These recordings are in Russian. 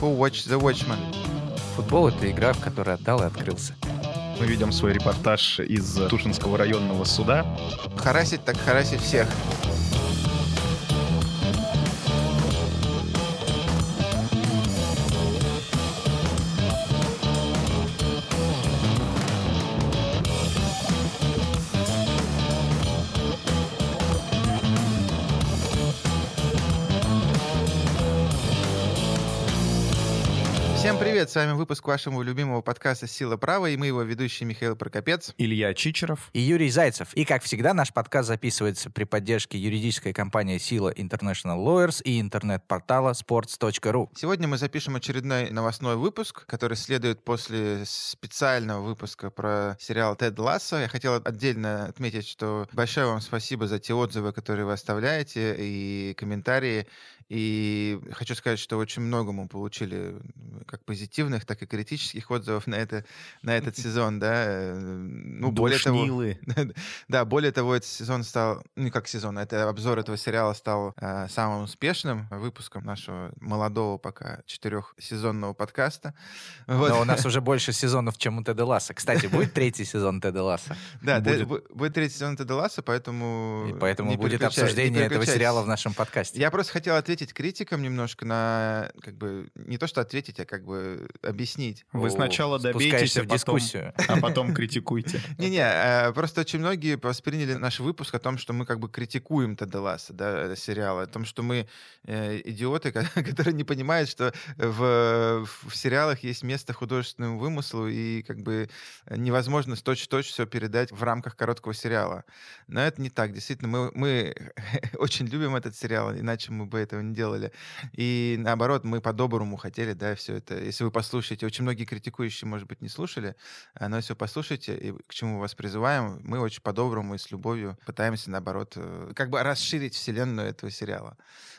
Who Watch the Watchman? Футбол — это игра, в которой отдал и открылся. Мы ведем свой репортаж из Тушинского районного суда. Харасить так харасить всех. Привет, с вами выпуск вашего любимого подкаста «Сила права» и мы его ведущие Михаил Прокопец. Илья Чичеров. И Юрий Зайцев. И, как всегда, наш подкаст записывается при поддержке юридической компании «Сила International Lawyers» и интернет-портала sports.ru. Сегодня мы запишем очередной новостной выпуск, который следует после специального выпуска про сериал «Тед Лассо». Я хотел отдельно отметить, что большое вам спасибо за те отзывы, которые вы оставляете, и комментарии. И хочу сказать, что очень много мы получили как позитивных, так и критических отзывов на, это, на этот сезон, да. Ну, более того, да, более того, этот сезон стал, ну, как сезон, это обзор этого сериала стал э, самым успешным выпуском нашего молодого пока четырехсезонного подкаста. Вот. Но у нас уже больше сезонов, чем у Теда Ласса. Кстати, будет третий сезон Теда Ласса? Да, будет. бу- будет третий сезон Теда Ласса, поэтому... И поэтому не будет не обсуждение этого сериала в нашем подкасте. Я просто хотел ответить критикам немножко на, как бы, не то что ответить, а как бы объяснить. Вы О, сначала добейтесь, а в потом, дискуссию. а потом критикуйте. Не-не, э, просто очень многие восприняли наш выпуск о том, что мы как бы критикуем Теда Ласса, да, э, сериал, о том, что мы э, идиоты, ко- которые не понимают, что в, в сериалах есть место художественному вымыслу, и как бы невозможно точь-в-точь все передать в рамках короткого сериала. Но это не так, действительно, мы, мы очень любим этот сериал, иначе мы бы этого не делали. И наоборот, мы по-доброму хотели, да, все это. Если вы послушаете, очень многие критикующие, может быть, не слушали, а, но если вы послушаете, и к чему мы вас призываем, мы очень по-доброму и с любовью пытаемся, наоборот, э, как бы расширить вселенную этого сериала.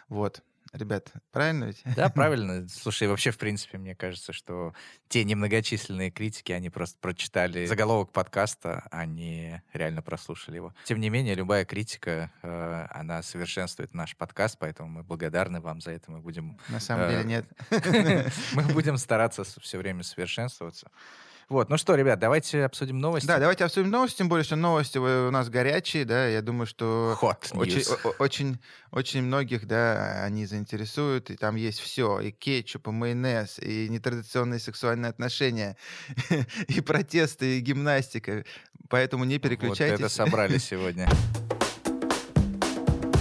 Вот. Ребят, правильно ведь? Да, правильно. Слушай, вообще, в принципе, мне кажется, что те немногочисленные критики, они просто прочитали заголовок подкаста, а не реально прослушали его. Тем не менее, любая критика, э, она совершенствует наш подкаст, поэтому мы благодарны вам за это. Мы будем, На самом Э, деле нет. мы будем стараться все время совершенствоваться. Вот, ну что, ребят, давайте обсудим новости. Да, давайте обсудим новости, тем более, что новости э, у нас горячие, да, я думаю, что Hot очень, news. очень, очень многих, да, они заинтересуют, и там есть все, и кетчуп, и майонез, и нетрадиционные сексуальные отношения, и протесты, и гимнастика, поэтому не Вот переключайтесь. это собрали сегодня.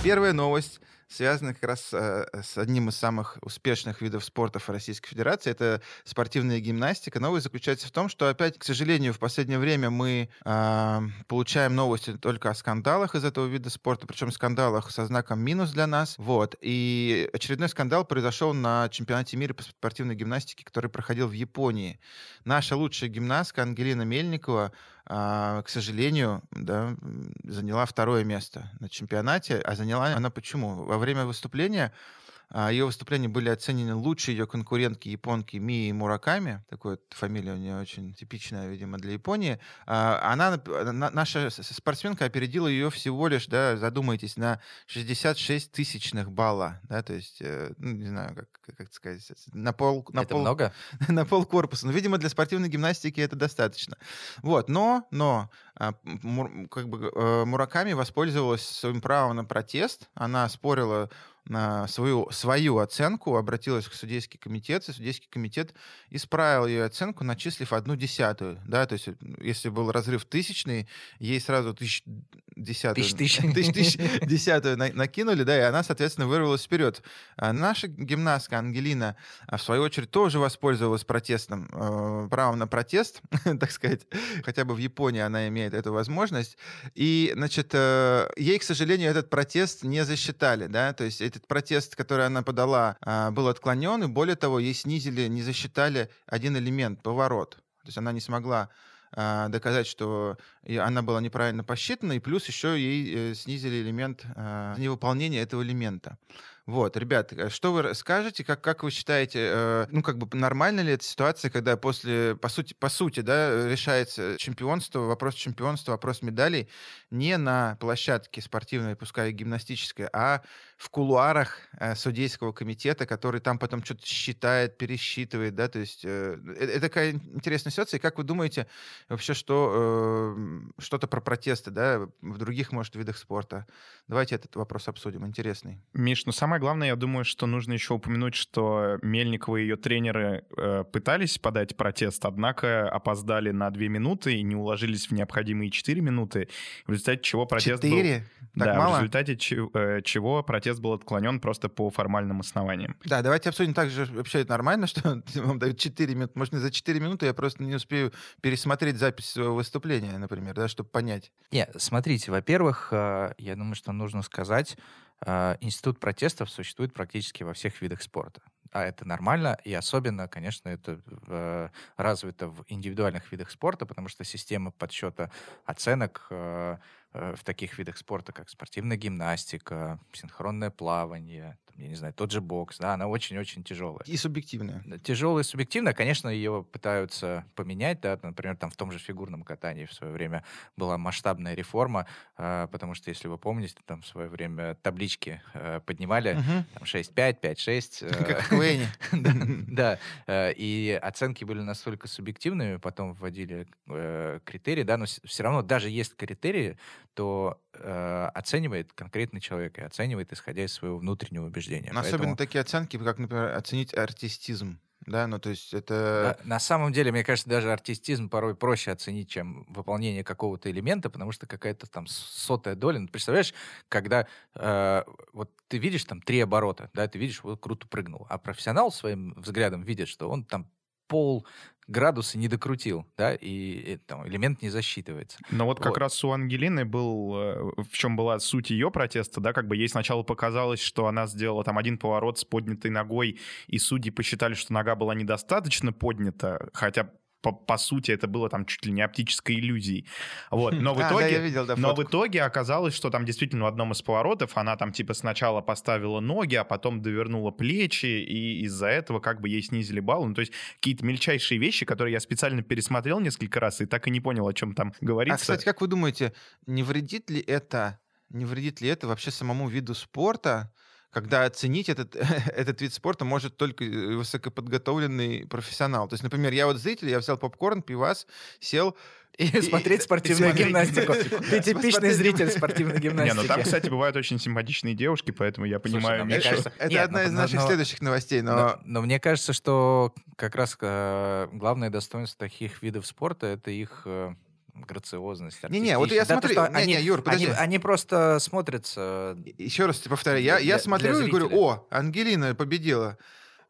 Первая новость связана как раз э, с одним из самых успешных видов спорта в Российской Федерации. Это спортивная гимнастика. Новость заключается в том, что опять, к сожалению, в последнее время мы э, получаем новости только о скандалах из этого вида спорта, причем скандалах со знаком минус для нас. Вот. И очередной скандал произошел на чемпионате мира по спортивной гимнастике, который проходил в Японии. Наша лучшая гимнастка Ангелина Мельникова а, к сожалению, да, заняла второе место на чемпионате. А заняла она почему? Во время выступления ее выступления были оценены лучше ее конкурентки японки Мии Мураками. Такая фамилия у нее очень типичная, видимо, для Японии. А, Она, на- наша спортсменка опередила ее всего лишь, да, задумайтесь, на 66 тысячных балла. Да, то есть, э, ну, не знаю, как, как это сказать, на пол... На Это пол, много? на пол корпуса. Ну, видимо, для спортивной гимнастики это достаточно. Вот, но, но, а, как бы э, Мураками воспользовалась своим правом на протест. Она спорила свою, свою оценку, обратилась к судейский комитет, и судейский комитет исправил ее оценку, начислив одну десятую. Да, то есть, если был разрыв тысячный, ей сразу тысяч десятую, Тысяч- тысяч. тысяч- десятую на- накинули, да, и она, соответственно, вырвалась вперед. А наша гимнастка Ангелина, а в свою очередь, тоже воспользовалась протестным э, правом на протест, так сказать. Хотя бы в Японии она имеет эту возможность. И, значит, э, ей, к сожалению, этот протест не засчитали, да, то есть этот протест, который она подала, а, был отклонен, и более того, ей снизили, не засчитали один элемент, поворот. То есть она не смогла а, доказать, что она была неправильно посчитана, и плюс еще ей э, снизили элемент а, невыполнения этого элемента. Вот, ребят, э, что вы скажете, как, как вы считаете, э, ну, как бы нормально ли эта ситуация, когда после, по сути, по сути, да, решается чемпионство, вопрос чемпионства, вопрос медалей не на площадке спортивной, пускай гимнастической, а в кулуарах э, судейского комитета, который там потом что-то считает, пересчитывает, да, то есть э, э это такая интересная ситуация. И как вы думаете вообще, что э, что-то про протесты, да, в других, может, видах спорта? Давайте этот вопрос обсудим, интересный. Миш, ну самое самое главное, я думаю, что нужно еще упомянуть, что Мельникова и ее тренеры э, пытались подать протест, однако опоздали на две минуты и не уложились в необходимые четыре минуты, в результате чего протест 4? был... Так да, мало? в результате чего, э, чего протест был отклонен просто по формальным основаниям. Да, давайте обсудим также, вообще это нормально, что вам дают 4 минуты. Можно за 4 минуты я просто не успею пересмотреть запись своего выступления, например, да, чтобы понять. Нет, смотрите, во-первых, э, я думаю, что нужно сказать, институт протестов существует практически во всех видах спорта. А это нормально, и особенно, конечно, это э, развито в индивидуальных видах спорта, потому что система подсчета оценок э, в таких видах спорта, как спортивная гимнастика, синхронное плавание, я не знаю, тот же бокс, да, она очень-очень тяжелая. И субъективная. Тяжелая и субъективная, конечно, ее пытаются поменять, да, например, там в том же фигурном катании в свое время была масштабная реформа, э, потому что, если вы помните, там в свое время таблички э, поднимали, угу. там 6-5, 5-6. Э, как в. Да, э, и оценки были настолько субъективными, потом вводили э, критерии, да, но все равно даже есть критерии, то э, оценивает конкретный человек и оценивает, исходя из своего внутреннего убеждения. Но Поэтому... Особенно такие оценки, как, например, оценить артистизм. Да, ну то есть это... На, на самом деле, мне кажется, даже артистизм порой проще оценить, чем выполнение какого-то элемента, потому что какая-то там сотая доля. Ну, представляешь, когда э, вот ты видишь там три оборота, да, ты видишь, вот круто прыгнул, а профессионал своим взглядом видит, что он там пол градусы не докрутил, да, и, и там, элемент не засчитывается. Но вот, вот как раз у Ангелины был, э, в чем была суть ее протеста, да, как бы ей сначала показалось, что она сделала там один поворот с поднятой ногой, и судьи посчитали, что нога была недостаточно поднята, хотя по, по сути это было там чуть ли не оптической иллюзией. Вот. Но в итоге, а, да, видел, да, но в итоге оказалось, что там действительно в одном из поворотов она там типа сначала поставила ноги, а потом довернула плечи, и из-за этого как бы ей снизили баллы. Ну, то есть какие-то мельчайшие вещи, которые я специально пересмотрел несколько раз и так и не понял, о чем там говорится. А, кстати, как вы думаете, не вредит ли это, не вредит ли это вообще самому виду спорта, когда оценить этот, этот вид спорта может только э, высокоподготовленный профессионал. То есть, например, я вот зритель, я взял попкорн, пивас, сел, и, и смотреть спортивную и гимнастику. Ты типичный зритель спортивной гимнастики. Не, ну там, кстати, бывают очень симпатичные девушки, поэтому я понимаю, Слушай, ну, кажется, Это одна из наших следующих новостей, но... Но мне кажется, что как раз э, главное достоинство таких видов спорта — это их э, грациозность. Не-не, вот я да, смотрю, то, не, они, не, Юр, подожди. Они, они просто смотрятся... Еще раз повторяю, я, для, я смотрю и говорю, о, Ангелина победила.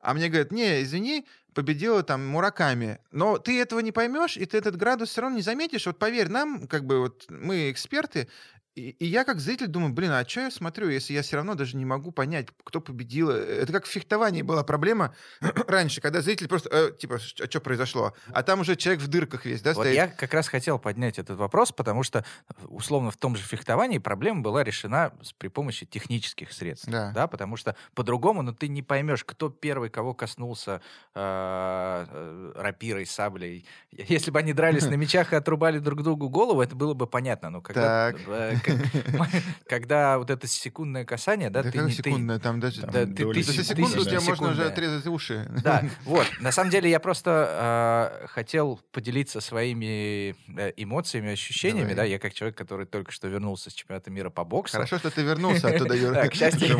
А мне говорят, не, извини, победила там Мураками. Но ты этого не поймешь, и ты этот градус все равно не заметишь. Вот поверь нам, как бы вот мы эксперты, и, и я как зритель думаю, блин, а что я смотрю, если я все равно даже не могу понять, кто победил? Это как в фехтовании была проблема раньше, когда зритель просто, э, типа, а что произошло? А там уже человек в дырках весь, да, вот стоит? Я как раз хотел поднять этот вопрос, потому что, условно, в том же фехтовании проблема была решена при помощи технических средств, да, да потому что по-другому, ну, ты не поймешь, кто первый, кого коснулся э, э, рапирой, саблей. Если бы они дрались на мечах и отрубали друг другу голову, это было бы понятно, но когда... Так. когда вот это секундное касание, да, ты не секундное, там даже да, ты, ты, за секунду тебе можно уже отрезать уши. Да, вот. На самом деле я просто э, хотел поделиться своими э, эмоциями, ощущениями, да, я как человек, который только что вернулся с чемпионата мира по боксу. Хорошо, что ты вернулся оттуда, Юра. к счастью,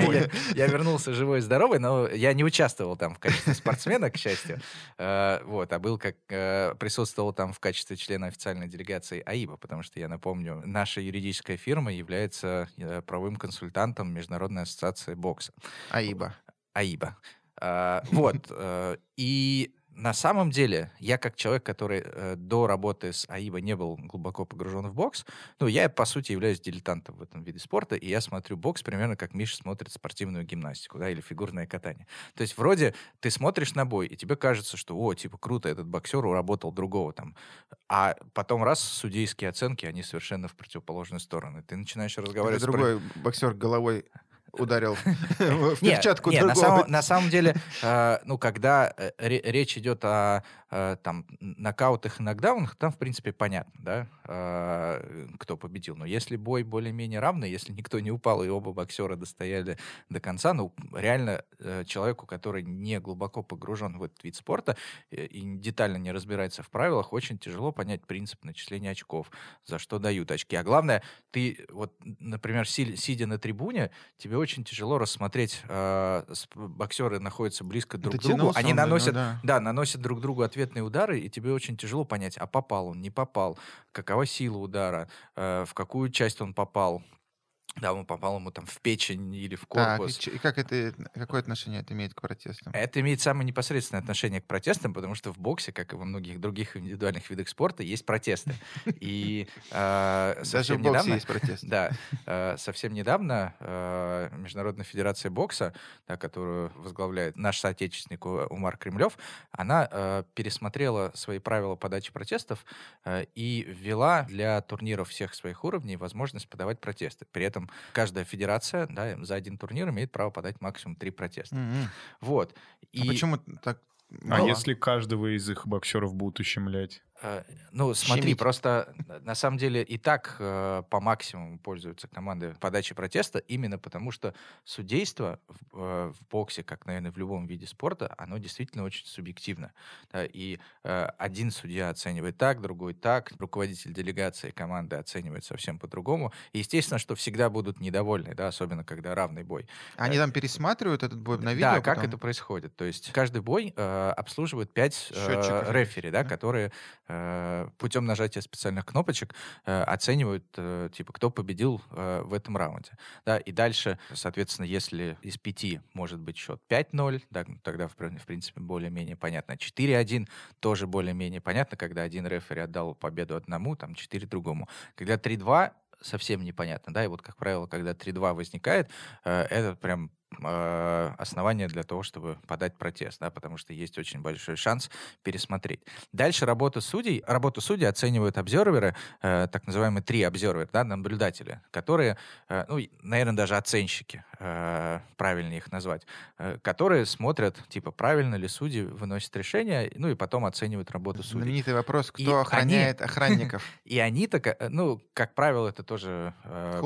я вернулся живой и здоровый, но я не участвовал там в качестве спортсмена, к счастью, э, вот, а был как присутствовал там в качестве члена официальной делегации АИБа, потому что я напомню, наша юридическая фирма является э, правовым консультантом Международной ассоциации бокса. АИБа. АИБа. А, вот. Э, и на самом деле, я как человек, который э, до работы с АИБа не был глубоко погружен в бокс, ну, я, по сути, являюсь дилетантом в этом виде спорта, и я смотрю бокс примерно как Миша смотрит спортивную гимнастику, да, или фигурное катание. То есть, вроде, ты смотришь на бой, и тебе кажется, что, о, типа, круто, этот боксер уработал другого там. А потом раз, судейские оценки, они совершенно в противоположную сторону. Ты начинаешь разговаривать... Это другой про... боксер головой ударил в перчатку нет, на, самом, на самом деле, э, ну, когда э, ре- речь идет о э, там, нокаутах и нокдаунах, там, в принципе, понятно, да, кто победил. Но если бой более-менее равный, если никто не упал, и оба боксера достояли до конца, ну, реально человеку, который не глубоко погружен в этот вид спорта и детально не разбирается в правилах, очень тяжело понять принцип начисления очков, за что дают очки. А главное, ты вот, например, си- сидя на трибуне, тебе очень тяжело рассмотреть, э, с- боксеры находятся близко друг к другу, они наносят, да. да, наносят друг другу ответные удары, и тебе очень тяжело понять, а попал он, не попал, какова сила удара, э, в какую часть он попал. Да, он попал ему там в печень или в Так, и, корпус. чё- и как это, какое отношение это имеет к протестам? Это имеет самое непосредственное отношение к протестам, потому что в боксе, как и во многих других индивидуальных видах спорта, есть протесты. И Даже совсем в боксе недавно... есть протест. Да, э, совсем недавно э, Международная федерация бокса, которую возглавляет наш соотечественник Умар Кремлев, она пересмотрела свои правила подачи протестов и ввела для турниров всех своих уровней возможность подавать протесты. При этом каждая федерация да, за один турнир имеет право подать максимум три протеста. Мгм. Вот. А почему так А если каждого из их боксеров будут ущемлять? Э, Ну, смотри, Щемить. просто э, на самом деле и так э, по максимуму пользуются команды подачи протеста, именно потому что судейство в, э, в боксе, как, наверное, в любом виде спорта, оно действительно очень субъективно. Да, и э, один судья оценивает так, другой так, руководитель делегации команды оценивает совсем по-другому. И естественно, что всегда будут недовольны, да, особенно когда равный бой. Они там пересматривают этот бой на видео? Да, как потом? это происходит? То есть каждый бой э, обслуживают пять э, Счетчиков рефери, да, да? которые э, путем нажатия специальных кнопочек э, оценивают, э, типа, кто победил э, в этом раунде. Да, и дальше, соответственно, если из пяти может быть счет 5-0, да, ну, тогда, в, при- в принципе, более-менее понятно. 4-1 тоже более-менее понятно, когда один рефери отдал победу одному, там 4 другому. Когда 3-2, совсем непонятно, да, и вот, как правило, когда 3-2 возникает, э, это прям э, основание для того, чтобы подать протест, да, потому что есть очень большой шанс пересмотреть. Дальше работа судей. Работу судей оценивают обзерверы, э, так называемые три обзервера, да, наблюдатели, которые, э, ну, наверное, даже оценщики, э, правильнее их назвать, э, которые смотрят, типа, правильно ли судьи выносят решения, ну, и потом оценивают работу судей. Знаменитый вопрос, И кто они- охраняет охранников? И они-то, ка- э, ну, как правило, это тоже э,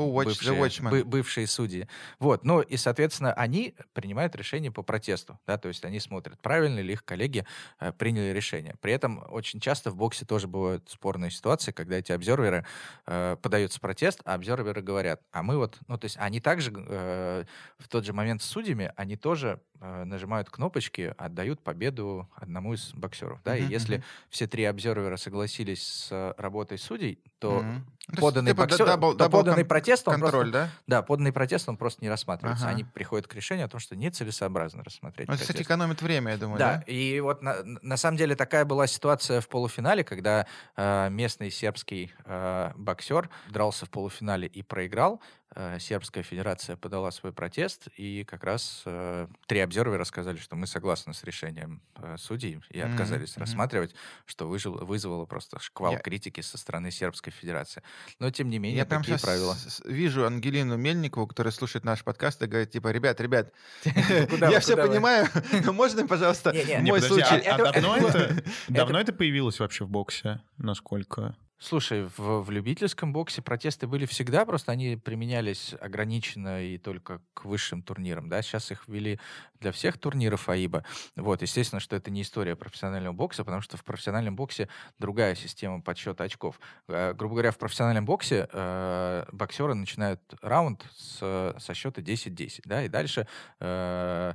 бывшие судьи. Вот, ну и, соответственно, они принимают решение по протесту, да, то есть они смотрят, правильно ли их коллеги э, приняли решение. При этом очень часто в боксе тоже бывают спорные ситуации, когда эти observer ы э, подается протест, а observer ы говорят, а мы вот, ну, то есть они также э, в тот же момент с судьями, они тоже э, нажимают кнопочки, отдают победу одному из боксеров, да, и Мгм, если все три observer а согласились с работой судей, то Мгм. Ну, то есть, поданный, типа, боксер- double- double поданный кон- протест, он Контроль, просто, да? да, поданный протест, он просто не рассматривается. Ага. Они приходят к решению о том, что нецелесообразно рассмотреть это, кстати, экономит время, я думаю, Да, да? и вот на, на самом деле такая была ситуация в полуфинале, когда э, местный сербский э, боксер дрался в полуфинале и проиграл. Э, Сербская федерация подала свой протест, и как раз э, три обзервера сказали, что мы согласны с решением э, судей и отказались мгм. рассматривать, что выжил- вызвало просто шквал Я- критики со стороны Сербской федерации. Но тем не менее, Я прям такие сейчас правила. вижу Ангелину Мельникову, которая слушает наш подкаст и говорит, типа, ребят, ребят, вы, я все понимаю, но можно, пожалуйста, мой а- случай... давно это появилось вообще в боксе? Насколько? Слушай, в, в любительском боксе протесты были всегда, просто они применялись ограниченно и только к высшим турнирам, да, сейчас их ввели для всех турниров АИБа. Вот, естественно, что это не история профессионального бокса, потому что в профессиональном боксе другая система подсчета очков. Э, грубо говоря, в профессиональном боксе э, боксеры начинают раунд с, со счета 10-10, да, и дальше э,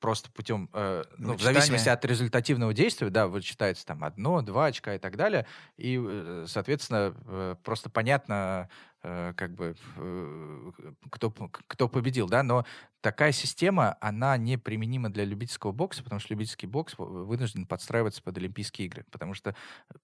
просто путем, э, ну, в зависимости от результативного действия, да, вычитается там одно, два очка и так далее, и, э, соответственно, э, просто понятно, э, как бы, э, кто, кто победил, да, но такая система, она не применима для любительского бокса, потому что любительский бокс в- вынужден подстраиваться под Олимпийские игры, потому что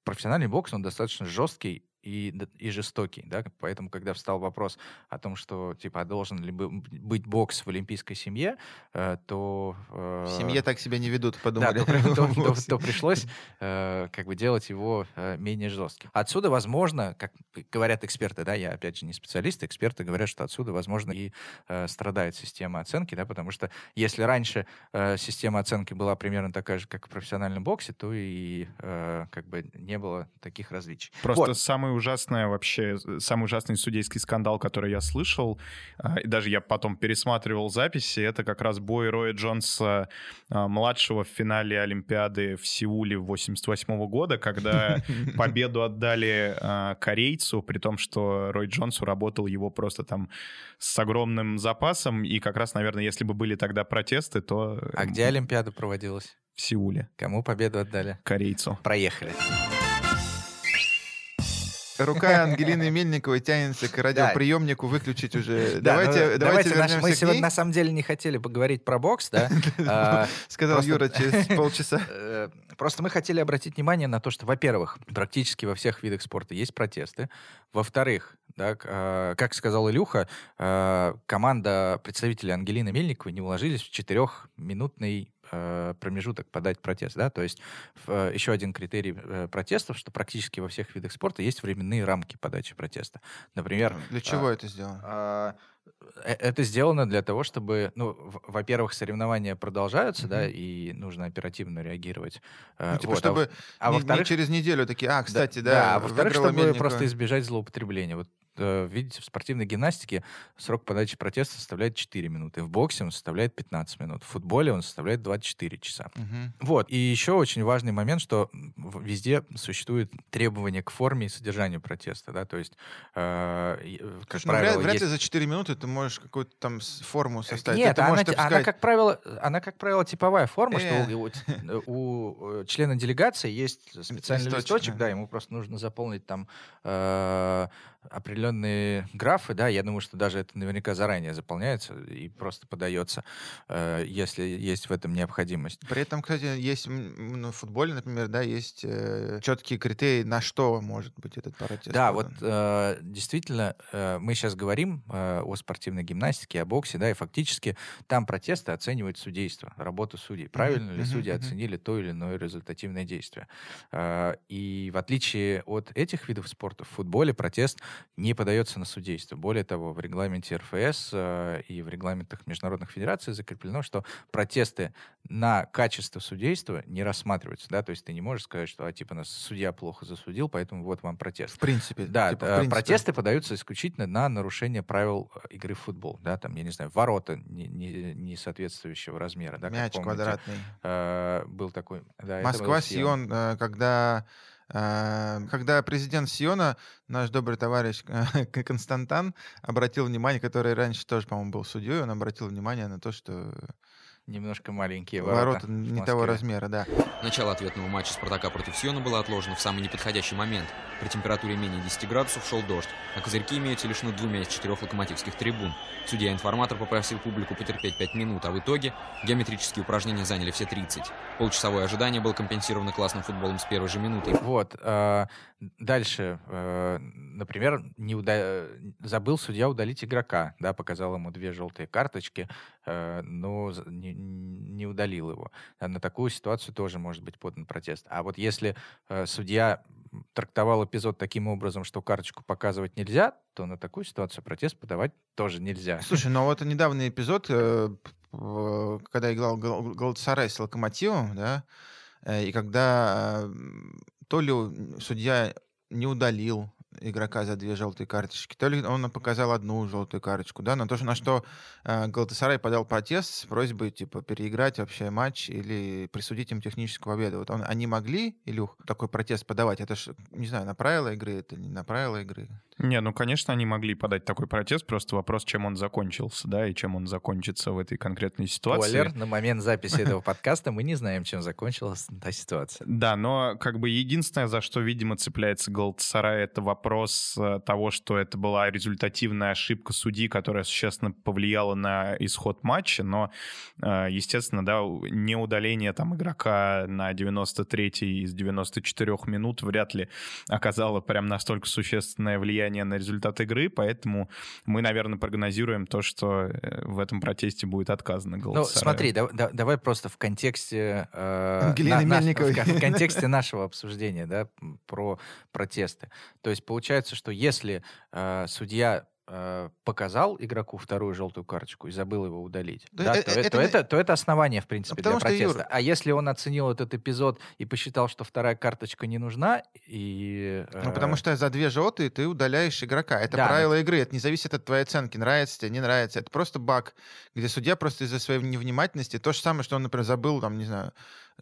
профессиональный бокс, он достаточно жесткий и, и жестокий, да, поэтому, когда встал вопрос о том, что, типа, а должен ли быть бокс в олимпийской семье, э, то... Э, в семье так себя не ведут, подумали. Да, то, то, то, то пришлось э, как бы делать его э, менее жестким. Отсюда, возможно, как говорят эксперты, да, я, опять же, не специалист, эксперты говорят, что отсюда, возможно, и э, страдает система оценки, да, потому что если раньше э, система оценки была примерно такая же, как в профессиональном боксе, то и э, как бы не было таких различий. Просто вот. самое ужасное вообще, самый ужасный судейский скандал, который я слышал, э, и даже я потом пересматривал записи, это как раз бой Роя Джонса э, младшего в финале Олимпиады в Сеуле 88 года, когда победу отдали э, корейцу, при том, что Рой Джонсу работал его просто там с огромным запасом, и как раз, наверное, если бы были тогда протесты, то... А где Олимпиада проводилась? В Сеуле. Кому победу отдали? Корейцу. Проехали. Рука Ангелины Мельниковой тянется к радиоприемнику выключить уже. Давайте, ну, давайте, давайте Мы сегодня на самом деле не хотели поговорить про бокс, да? А, Сказал Юра через полчаса. Э, просто мы хотели обратить внимание на то, что, во-первых, практически во всех видах спорта есть протесты. Во-вторых, да, а, как сказал Илюха, а, команда представителей Ангелины Мельниковой не уложились в четырехминутный промежуток подать протест, да, то есть э, еще один критерий э, протестов, что практически во всех видах спорта есть временные рамки подачи протеста. Например... Для чего а, это сделано? А, это сделано для того, чтобы, ну, во-первых, соревнования продолжаются, mm-hmm. да, и нужно оперативно реагировать. Ну, типа, вот, чтобы а, а не, во-вторых, не через неделю такие, а, кстати, да, да, да а во-вторых, чтобы просто избежать злоупотребления. Вот Э, видите, в спортивной гимнастике срок подачи протеста составляет 4 минуты. В боксе он составляет 15 минут. В футболе он составляет 24 часа. Угу. Вот. И еще очень важный момент, что везде существует требование к форме и содержанию протеста. Да? То есть, э, э как Слушай, ну, правило, вряд, вряд ли за 4 минуты ты можешь какую-то там форму составить. Нет, она, она, как правило, она, как правило, типовая форма, э. что у, у, у члена делегации есть специальный листочек, листочек да, ему просто нужно заполнить там э, определенные графы, да, я думаю, что даже это наверняка заранее заполняется и просто подается, э, если есть в этом необходимость. При этом, кстати, есть ну, в футболе, например, да, есть э, четкие критерии, на что может быть этот протест. Да, вот э, действительно, э, мы сейчас говорим э, о спортивной гимнастике, о боксе, да, и фактически там протесты оценивают судейство, работу судей. Правильно mm-hmm. ли судьи mm-hmm. оценили то или иное результативное действие? Э, и в отличие от этих видов спорта, в футболе протест не подается на судейство. Более того, в регламенте РФС э, и в регламентах международных федераций закреплено, что протесты на качество судейства не рассматриваются. Да? То есть ты не можешь сказать, что а, типа нас судья плохо засудил, поэтому вот вам протест. В принципе. Да, типа, в принципе. протесты подаются исключительно на нарушение правил э, игры в футбол. Да? Там, я не знаю, ворота не, не, не соответствующего размера. Да, Мяч квадратный. Э, был такой... Да, Москва-Сион, э, когда когда президент Сиона, наш добрый товарищ Константан, обратил внимание, который раньше тоже, по-моему, был судьей, он обратил внимание на то, что Немножко маленькие ворота. Ворота не того размера, да. Начало ответного матча «Спартака» против Сиона было отложено в самый неподходящий момент. При температуре менее 10 градусов шел дождь, а козырьки имеются лишь над двумя из четырех локомотивских трибун. Судья-информатор попросил публику потерпеть 5 минут, а в итоге геометрические упражнения заняли все 30. Полчасовое ожидание было компенсировано классным футболом с первой же минуты. Вот. Э, дальше. Э, например, не уда... забыл судья удалить игрока, да, показал ему две желтые карточки, э, но не, удалил его. На такую ситуацию тоже может быть подан протест. А вот если э, судья трактовал эпизод таким образом, что карточку показывать нельзя, то на такую ситуацию протест подавать тоже нельзя. Слушай, ну вот недавний эпизод, э, когда играл Галатасарай с Локомотивом, да, э, и когда э, то ли судья не удалил игрока за две желтые карточки, то ли он показал одну желтую карточку, да, на то, на что э, Галатасарай подал протест с просьбой, типа, переиграть вообще матч или присудить им техническую победу. Вот он, они могли, Илюх, такой протест подавать? Это ж, не знаю, на правила игры, это не на правила игры? Не, ну, конечно, они могли подать такой протест, просто вопрос, чем он закончился, да, и чем он закончится в этой конкретной ситуации. Спойлер, на момент записи этого подкаста мы не знаем, чем закончилась та ситуация. Да, но как бы единственное, за что, видимо, цепляется Галатасарай, это вопрос э, того, что это была результативная ошибка судьи, которая существенно повлияла на исход матча, но, э, естественно, да, не удаление там игрока на 93 из 94 минут вряд ли оказало прям настолько существенное влияние на результат игры, поэтому мы, наверное, прогнозируем то, что э, в этом протесте будет отказано Ну, смотри, да, да, давай просто в контексте... Э, на- Мельниковой. в, в контексте нашего обсуждения, да, про протесты. То есть получается, что если э, судья э, показал игроку вторую желтую карточку и забыл его удалить, Да, да, э- то, э- э- это то не- это, то это основание, в принципе, Потому для что, Юр- протеста. А если он оценил этот эпизод и посчитал, что вторая карточка не нужна, и... Ну, потому э, что за две желтые ты удаляешь игрока. Это Да, правило игры. Это не зависит от твоей оценки. Нравится тебе, не нравится. Это просто баг, где судья просто из-за своей невнимательности, то же самое, что он, например, забыл, там, не знаю,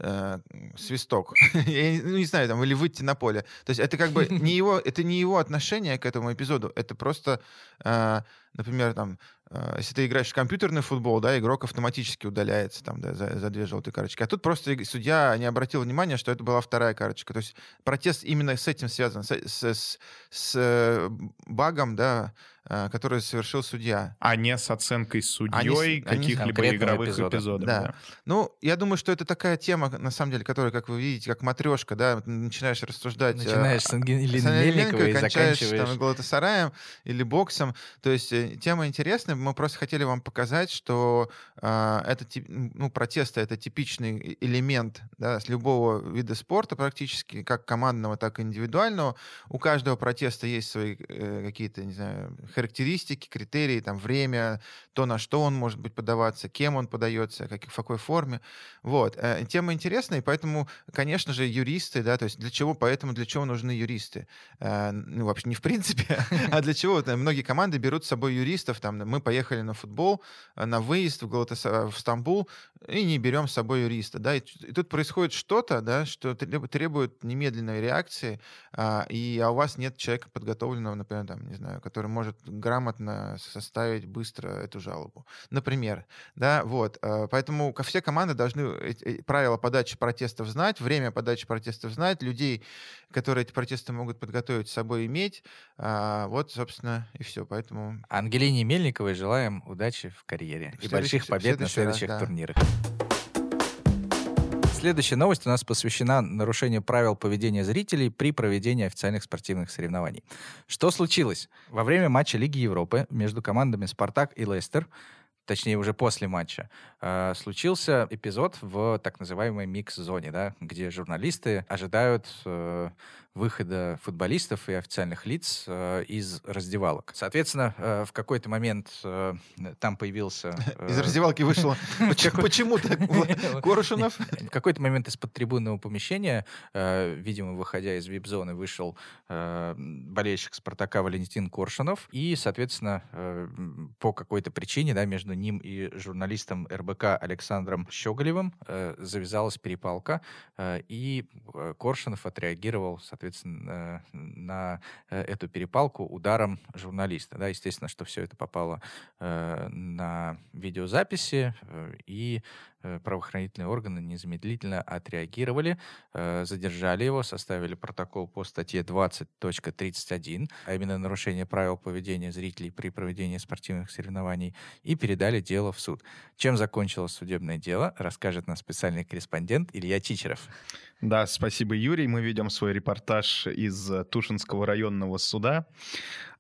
э, свисток. Я не- ну, не знаю, там, или выйти на поле. То есть это как бы не его, это не его отношение к этому эпизоду. Это просто, э, например, там, э, если ты играешь в компьютерный футбол, да, игрок автоматически удаляется там, да, за, за две желтые карточки. А тут просто судья не обратил внимания, что это была вторая карточка. То есть протест именно с этим связан, с, с- с- с, э, багом, да, э, который совершил судья. А не с оценкой судьей они с каких-либо игровых эпизода. эпизодов. Да. да. Ну, я думаю, что это такая тема, на самом деле, которая, как вы видите, как матрешка, да, начинаешь рассуждать. э, Начинаешь с Ангелины с Ангелиной Мельниковой и кончаешь заканчиваешь... там Галатасараем или боксом. То есть тема интересная. Мы просто хотели вам показать, что э, это ну, протесты это типичный элемент да, с любого вида спорта практически, как командного, так и индивидуального. У каждого протеста есть свои э, какие-то, не знаю, характеристики, критерии, там время, то, на что он может быть подаваться, кем он подается, как, в какой форме. Вот. Э, Тема интересная, и поэтому, конечно же, юристы, да, то есть для чего, поэтому для чего нужны юристы? Э, Ну, вообще не в принципе, а для чего? Э, Многие команды берут с собой юристов, там, мы поехали на футбол, э, на выезд в, Галатаса- в Стамбул, и не берем с собой юриста, да, и, и тут происходит что-то, да, что треб- требует немедленной реакции, а, и а у вас нет человека подготовленного, например, там, не знаю, который может грамотно составить быстро эту жалобу. Например, да, вот. э, Поэтому ко- все команды должны э, правила подачи протестов знать, время подачи протестов знать, людей, которые эти протесты могут подготовить с собой иметь. А, Вот, собственно, и все. Поэтому Ангелине Мельниковой желаем удачи в карьере В и больших побед на следующий раз, следующих да. турнирах. Следующая новость у нас посвящена нарушению правил поведения зрителей при проведении официальных спортивных соревнований. Что случилось? Во время матча Лиги Европы между командами «Спартак» и «Лестер», точнее, уже после матча, э, случился эпизод в так называемой микс-зоне, да, где журналисты ожидают э, выхода футболистов и официальных лиц э, из раздевалок. Соответственно, э, в какой-то момент э, там появился... из э, раздевалки вышло. Почему так? Коршунов? в какой-то момент из-под трибунного помещения, э, видимо, выходя из вип-зоны, вышел э, болельщик «Спартака» Валентин Коршунов. И, соответственно, по какой-то причине да, между ним и журналистом РБК Александром Щеголевым завязалась перепалка. и Коршунов отреагировал, соответственно, э, на э, эту перепалку ударом журналиста. Да, естественно, что все это попало э, на видеозаписи, э, и правоохранительные органы незамедлительно отреагировали, э, задержали его, составили протокол по статье 20.31, а именно нарушение правил поведения зрителей при проведении спортивных соревнований, и передали дело в суд. Чем закончилось судебное дело, расскажет наш специальный корреспондент Илья Чичеров. Да, спасибо, Юрий. Мы ведем свой репортаж из э, Тушинского районного суда.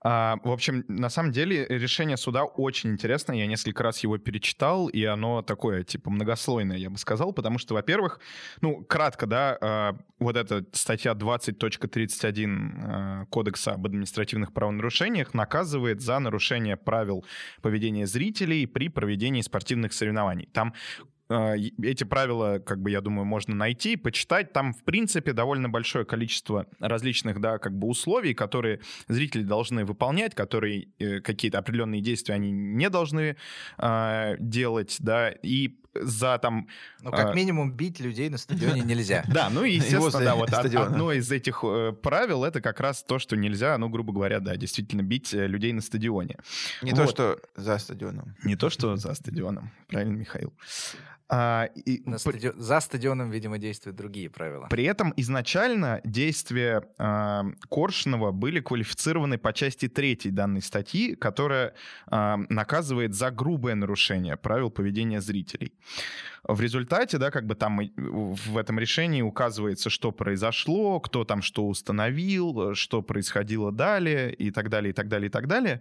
А, в общем, на самом деле решение суда очень интересное. Я несколько раз его перечитал, и оно такое, типа, многослойное, я бы сказал, потому что, во-первых, ну, кратко, да, а, вот эта статья 20.31 э, Кодекса об административных правонарушениях наказывает за нарушение правил поведения зрителей при проведении спортивных соревнований. Там эти правила, как бы, я думаю, можно найти, почитать. Там, в принципе, довольно большое количество различных, да, как бы условий, которые зрители должны выполнять, которые э, какие-то определенные действия они не должны э, делать, да, и за там... Ну, как а, минимум, бить людей на стадионе нельзя. Да, ну и, естественно, да, вот одно из этих э, правил это как раз то, что нельзя, ну, грубо говоря, да, действительно бить э, людей на стадионе. Не то, что за стадионом. Не то, что за стадионом. Правильно, Михаил. А, и На при- стадио- За стадионом, видимо, действуют другие правила. При этом изначально действия э, Коршунова были квалифицированы по части третьей данной статьи, которая э, наказывает за грубое нарушение правил поведения зрителей. В результате, да, как бы там в этом решении указывается, что произошло, кто там что установил, что происходило далее и так далее, и так далее, и так далее.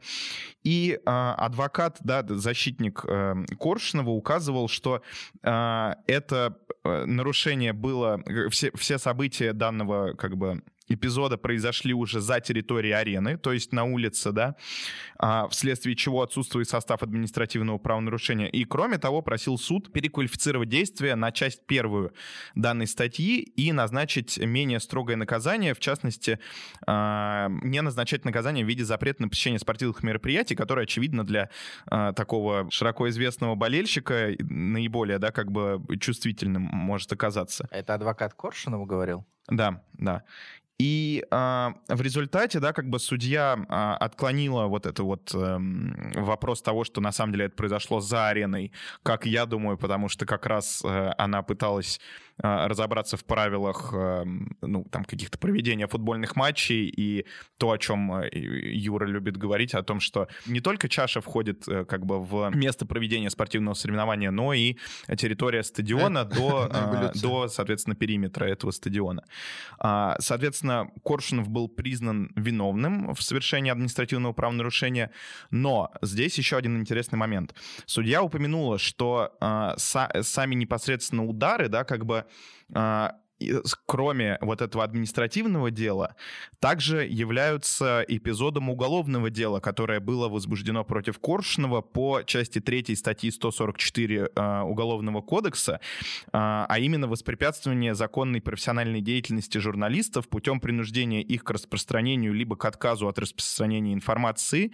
И э, адвокат, да, защитник э, Коршунова указывал, что э, это нарушение было, э, все, все события данного как бы эпизода произошли уже за территорией арены, то есть на улице, да, а, вследствие чего отсутствует состав административного правонарушения. И, кроме того, просил суд переквалифицировать действия на часть первую данной статьи и назначить менее строгое наказание, в частности, а, не назначать наказание в виде запрета на посещение спортивных мероприятий, которое, очевидно, для а, такого широко известного болельщика наиболее, да, как бы чувствительным может оказаться. Это адвокат Коршунова говорил? Да, да. И а, в результате, да, как бы судья а, отклонила вот это вот эм, вопрос того, что на самом деле это произошло за ареной, как я думаю, потому что как раз э, она пыталась э, разобраться в правилах, эм, ну, там, каких-то проведения футбольных матчей и то, о чем э, Юра любит говорить, о том, что не только чаша входит э, как бы в место проведения спортивного соревнования, но и территория стадиона до, на э, эволюцию. до, соответственно, периметра этого стадиона. А, Соответственно, Коршунов был признан виновным в совершении административного правонарушения, но здесь еще один интересный момент. Судья упомянула, что а, са- сами непосредственно удары, да, как бы а, и с- кроме вот этого административного дела, также являются эпизодом уголовного дела, которое было возбуждено против Коршунова по части 3 статьи 144 э, Уголовного кодекса, а а именно воспрепятствование законной профессиональной деятельности журналистов путем принуждения их к распространению либо к отказу от распространения информации.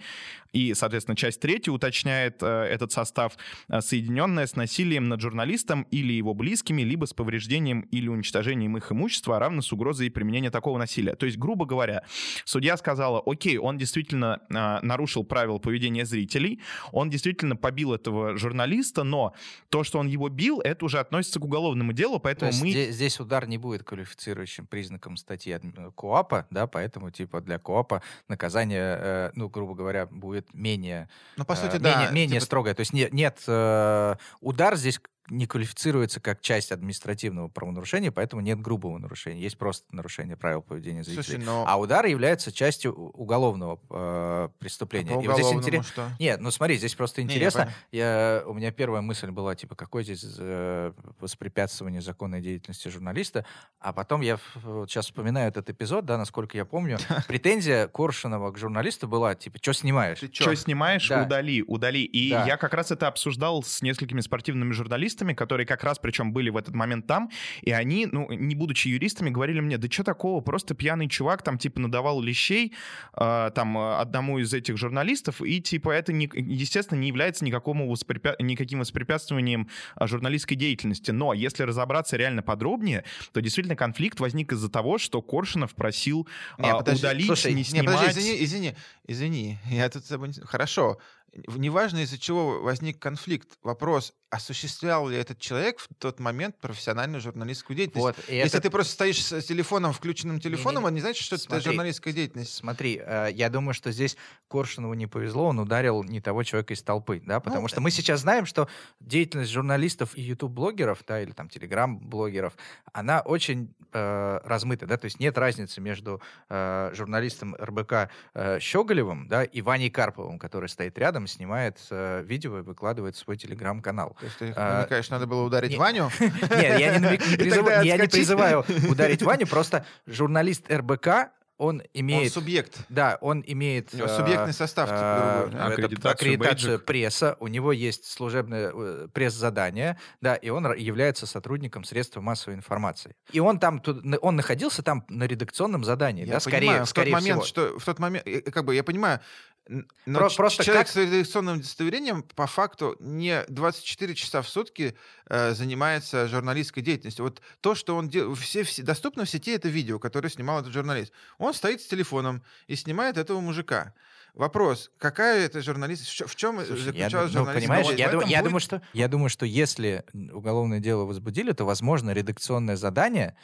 И, соответственно, часть третья уточняет э, этот состав, э, соединенное с насилием над журналистом или его близкими, либо с повреждением или уничтожением их имущества, а равно с угрозой применения такого насилия. То есть, грубо говоря, судья сказала, окей, он действительно э, нарушил правила поведения зрителей, он действительно побил этого журналиста, но то, что он его бил, это уже относится к уголовному делу, То поэтому мы... здесь, здесь удар не будет квалифицирующим признаком статьи адми- КОАПа, да, поэтому типа для КОАПа наказание, э, ну, грубо говоря, будет менее, Ну, по э, сути, менее, да. менее типа, строгое. То есть не- нет, э, удар здесь не квалифицируется как часть административного правонарушения, поэтому нет грубого нарушения. Есть просто нарушение правил поведения зрителей. Слушай, но А удар является частью уголовного э, преступления. по И вот здесь интерес- что? Нет, ну смотри, здесь просто Не, я интересно. Я, у меня первая мысль была, типа, какой здесь э, воспрепятствование законной деятельности журналиста, а потом я вот сейчас вспоминаю этот эпизод, да, насколько я помню, претензия Коршунова к журналисту была, типа, что снимаешь? Ты Что снимаешь, Да. удали, удали. И Да. я как раз это обсуждал с несколькими спортивными журналистами, которые как раз причем были в этот момент там, и они, ну, не будучи юристами, говорили мне, да что такого, просто пьяный чувак там типа надавал лещей э, там одному из этих журналистов, и типа это, не, естественно, не является никакому воспрепя- никаким воспрепятствованием а, журналистской деятельности. Но если разобраться реально подробнее, то действительно конфликт возник из-за того, что Коршунов просил Не, а, подожди, удалить, слушай, не Не, снимать. подожди, извини, извини, извини. Я тут не- Хорошо. Неважно, из-за чего возник конфликт. Вопрос, осуществлял ли этот человек в тот момент профессиональную журналистскую деятельность? Вот, Если это- ты просто стоишь с телефоном, включенным телефоном, это не значит, что это Смотри. журналистская деятельность. Смотри, э, я думаю, что здесь Коршунову не повезло, он ударил не того человека из толпы, да, потому Ну, что мы сейчас знаем, что деятельность журналистов и YouTube-блогеров, да, или там телеграм-блогеров, она очень э, размыта, да, то есть нет разницы между э, журналистом РБК э, Щеголевым, да, и Ваней Карповым, который стоит рядом, снимает э, видео и выкладывает в свой телеграм-канал. То есть ты А, намекаешь, надо было ударить не- Ваню? Нет, я не, призываю ударить Ваню, просто журналист РБК, он Он имеет... субъект. Да, он имеет У него э, субъектный состав, типа, э, это Аккредитацию, аккредитацию пресса, у него есть служебное э, пресс-задание, да, и он является сотрудником средств массовой информации. И он там, он находился там на редакционном задании, Я да, скорее, понимаю, в тот скорее момент, всего. что в тот момент, э, как бы я понимаю, Но Про- ч- просто человек как- с редакционным удостоверением по факту не 24 часа в сутки э, занимается журналистской деятельностью. Вот то, что он делает, все, все, доступно в сети это видео, которое снимал этот журналист. Он стоит с телефоном и снимает этого мужика. Вопрос, какая это журналист, в чем Слушай, заключалась ну, понимаешь, я, этом я будет- думаю, что, я думаю, что если уголовное дело возбудили, то, возможно, редакционное задание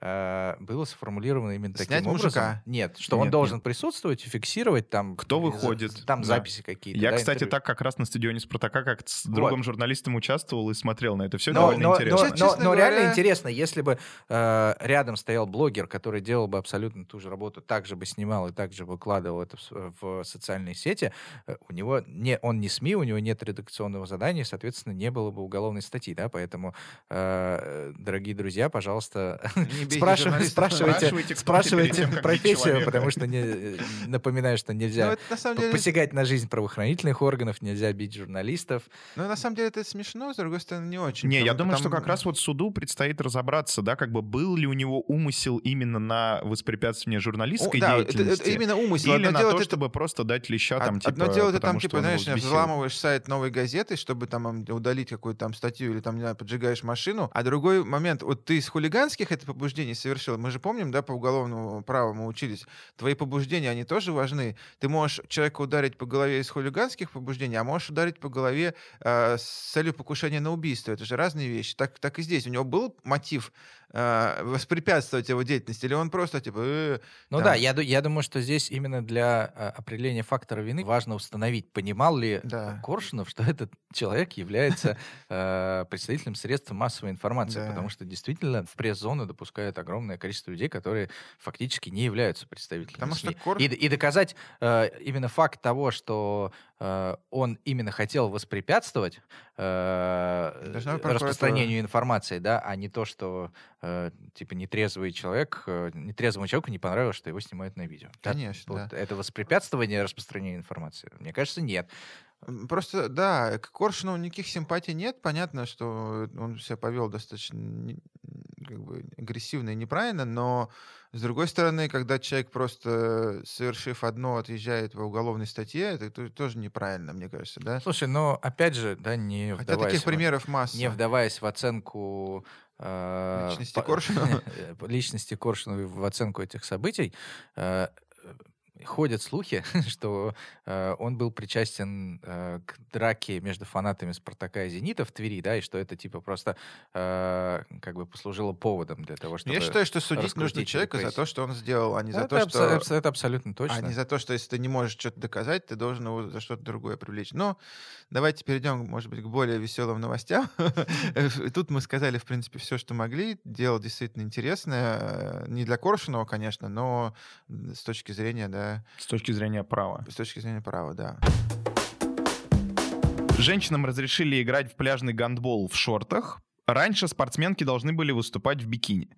было сформулировано именно Снять таким образом. мужика. Нет, что Нет, он нет. должен присутствовать и фиксировать там... Кто за- выходит, Там да. записи какие-то. Я, да, кстати, интервью. так как раз на стадионе Спартака как с Вот. другом журналистом участвовал и смотрел на это все. Но, довольно но- интересно. но- но- Честно но реально говоря- интересно, если бы э, рядом стоял блогер, который делал бы абсолютно ту же работу, также бы снимал и также выкладывал это в, с- в социальные сети, э, у него не, он не СМИ, у него нет редакционного задания, соответственно, не было бы уголовной статьи, да, поэтому, э, дорогие друзья, пожалуйста, Не спрашивайте, спрашивайте, Спрашивайте, тем, профессию, потому что не, напоминаю, что Ну, нельзя это на самом деле посягать на жизнь правоохранительных органов, нельзя бить журналистов. Ну, на самом деле это смешно, с другой стороны, не очень. Не, я думаю, что потому- как раз вот суду предстоит разобраться, да, как бы был ли у него умысел именно на воспрепятствование О, журналистской да, это, деятельности. это именно умысел. Или Одно на то, ты- чтобы просто дать леща Од- там, типа, Одно дело, ты там, потому что типа, знаешь, взламываешь сайт новой газеты, чтобы там удалить какую-то там статью или там, не знаю, поджигаешь машину. А другой момент, вот ты из хулиганских это побуждений совершил. Мы же помним, да, по уголовному праву мы учились. Твои побуждения, они тоже важны. Ты можешь человека ударить по голове из хулиганских побуждений, а можешь ударить по голове э, с целью покушения на убийство. Это же разные вещи. Так, так и здесь. У него был мотив э, воспрепятствовать его деятельности, или он просто, типа, э, Ну Там- да, я, я думаю, что здесь именно для э, определения фактора вины важно установить, понимал ли Да. Коршунов, что этот человек является э, представителем средств массовой информации, Да. потому что действительно в пресс-зону допускают огромное количество людей, которые фактически не являются представителями Потому что СМИ. Кор- И, д- и доказать э, именно факт того, что э, он именно хотел воспрепятствовать э, распространению информации, да, а не то, что э, типа нетрезвый человек, э, нетрезвому человеку не понравилось, что его снимают на видео. Да, Конечно, вот да. Это воспрепятствование распространению информации? Мне кажется, нет. Просто, да, к Коршунову никаких симпатий нет. Понятно, что он себя повел достаточно как бы, агрессивно и неправильно, но, с другой стороны, когда человек просто, совершив одно, отъезжает по уголовной статье, это то- тоже неправильно, мне кажется, да? Слушай, но опять же, да, не Хотя вдаваясь, таких в- примеров масса. не вдаваясь в оценку э, Личности Коршунова. личности Коршунова в оценку этих событий, э, ходят слухи, что э, он был причастен э, к драке между фанатами Спартака и Зенита в Твери, да, и что это типа просто э, как бы послужило поводом для того, чтобы... Я считаю, что судить нужно человека за то, что он сделал, а не за это, то, что... абсо- это абсолютно точно. А не за то, что если ты не можешь что-то доказать, ты должен его за что-то другое привлечь. Но давайте перейдем, может быть, к более веселым новостям. Тут мы сказали, в принципе, все, что могли. Дело действительно интересное. э, Не для Коршунова, конечно, но с точки зрения, да, С точки зрения права. с точки зрения права, да. Женщинам разрешили играть в пляжный гандбол в шортах. Раньше спортсменки должны были выступать в бикини.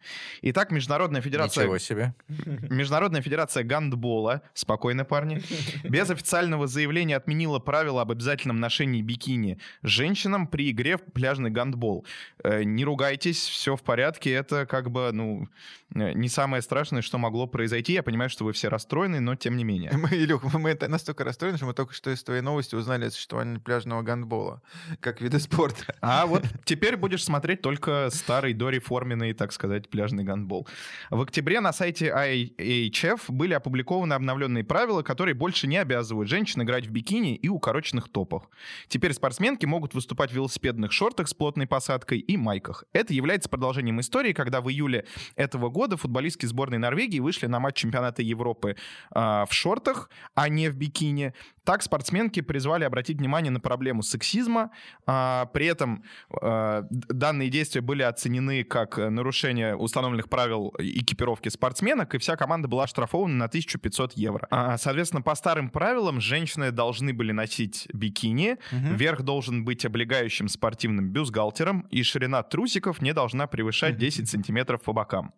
Итак, Международная федерация, Ничего себе. Международная федерация гандбола, спокойно, парни, без официального заявления отменила правила об обязательном ношении бикини женщинам при игре в пляжный гандбол. Э, Не ругайтесь, все в порядке. Это как бы, ну, э, не самое страшное, что могло произойти. Я понимаю, что вы все расстроены, но тем не менее. Мы, Илюх, мы- мы это настолько расстроены, что мы только что из твоей новости узнали о существовании пляжного гандбола как вида спорта. А вот теперь будешь смотреть только старый дореформенный, так сказать, пляжный гандбол. В октябре на сайте IHF были опубликованы обновленные правила, которые больше не обязывают женщин играть в бикини и укороченных топах. Теперь спортсменки могут выступать в велосипедных шортах с плотной посадкой и майках. Это является продолжением истории, когда в июле этого года футболистки сборной Норвегии вышли на матч чемпионата Европы а, в шортах, а не в бикини. Так спортсменки призвали обратить внимание на проблему сексизма. А, при этом а, данные действия были оценены как э, нарушение установленных правил экипировки спортсменок, и вся команда была оштрафована на 1500 евро. А, соответственно, по старым правилам женщины должны были носить бикини, верх должен быть облегающим спортивным бюстгальтером, и ширина трусиков не должна превышать 10 сантиметров по бокам.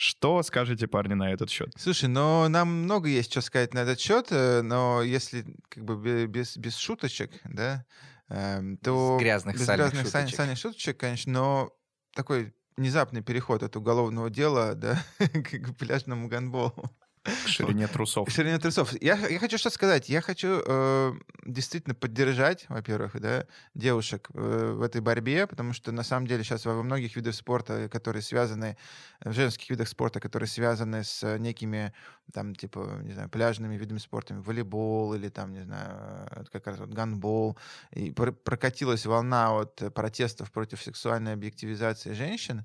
Что скажете, парни, на этот счет? Слушай, но нам много есть что сказать на этот счет, э, но если как бы бе- без, без шуточек, да, эм, то... Без грязных без сальных грязных шуточек. сальных шуточек, конечно, но такой внезапный переход от уголовного дела, да, к пляжному гандболу. К ширине трусов. Ширине трусов. Я, я хочу что сказать. Я хочу э, действительно поддержать, во-первых, да, девушек э, в этой борьбе, потому что на самом деле сейчас во многих видах спорта, которые связаны, в женских видах спорта, которые связаны с некими, там, типа, не знаю, пляжными видами спорта, волейбол или там, не знаю, как раз вот гандбол, и пр прокатилась волна от протестов против сексуальной объективизации женщин,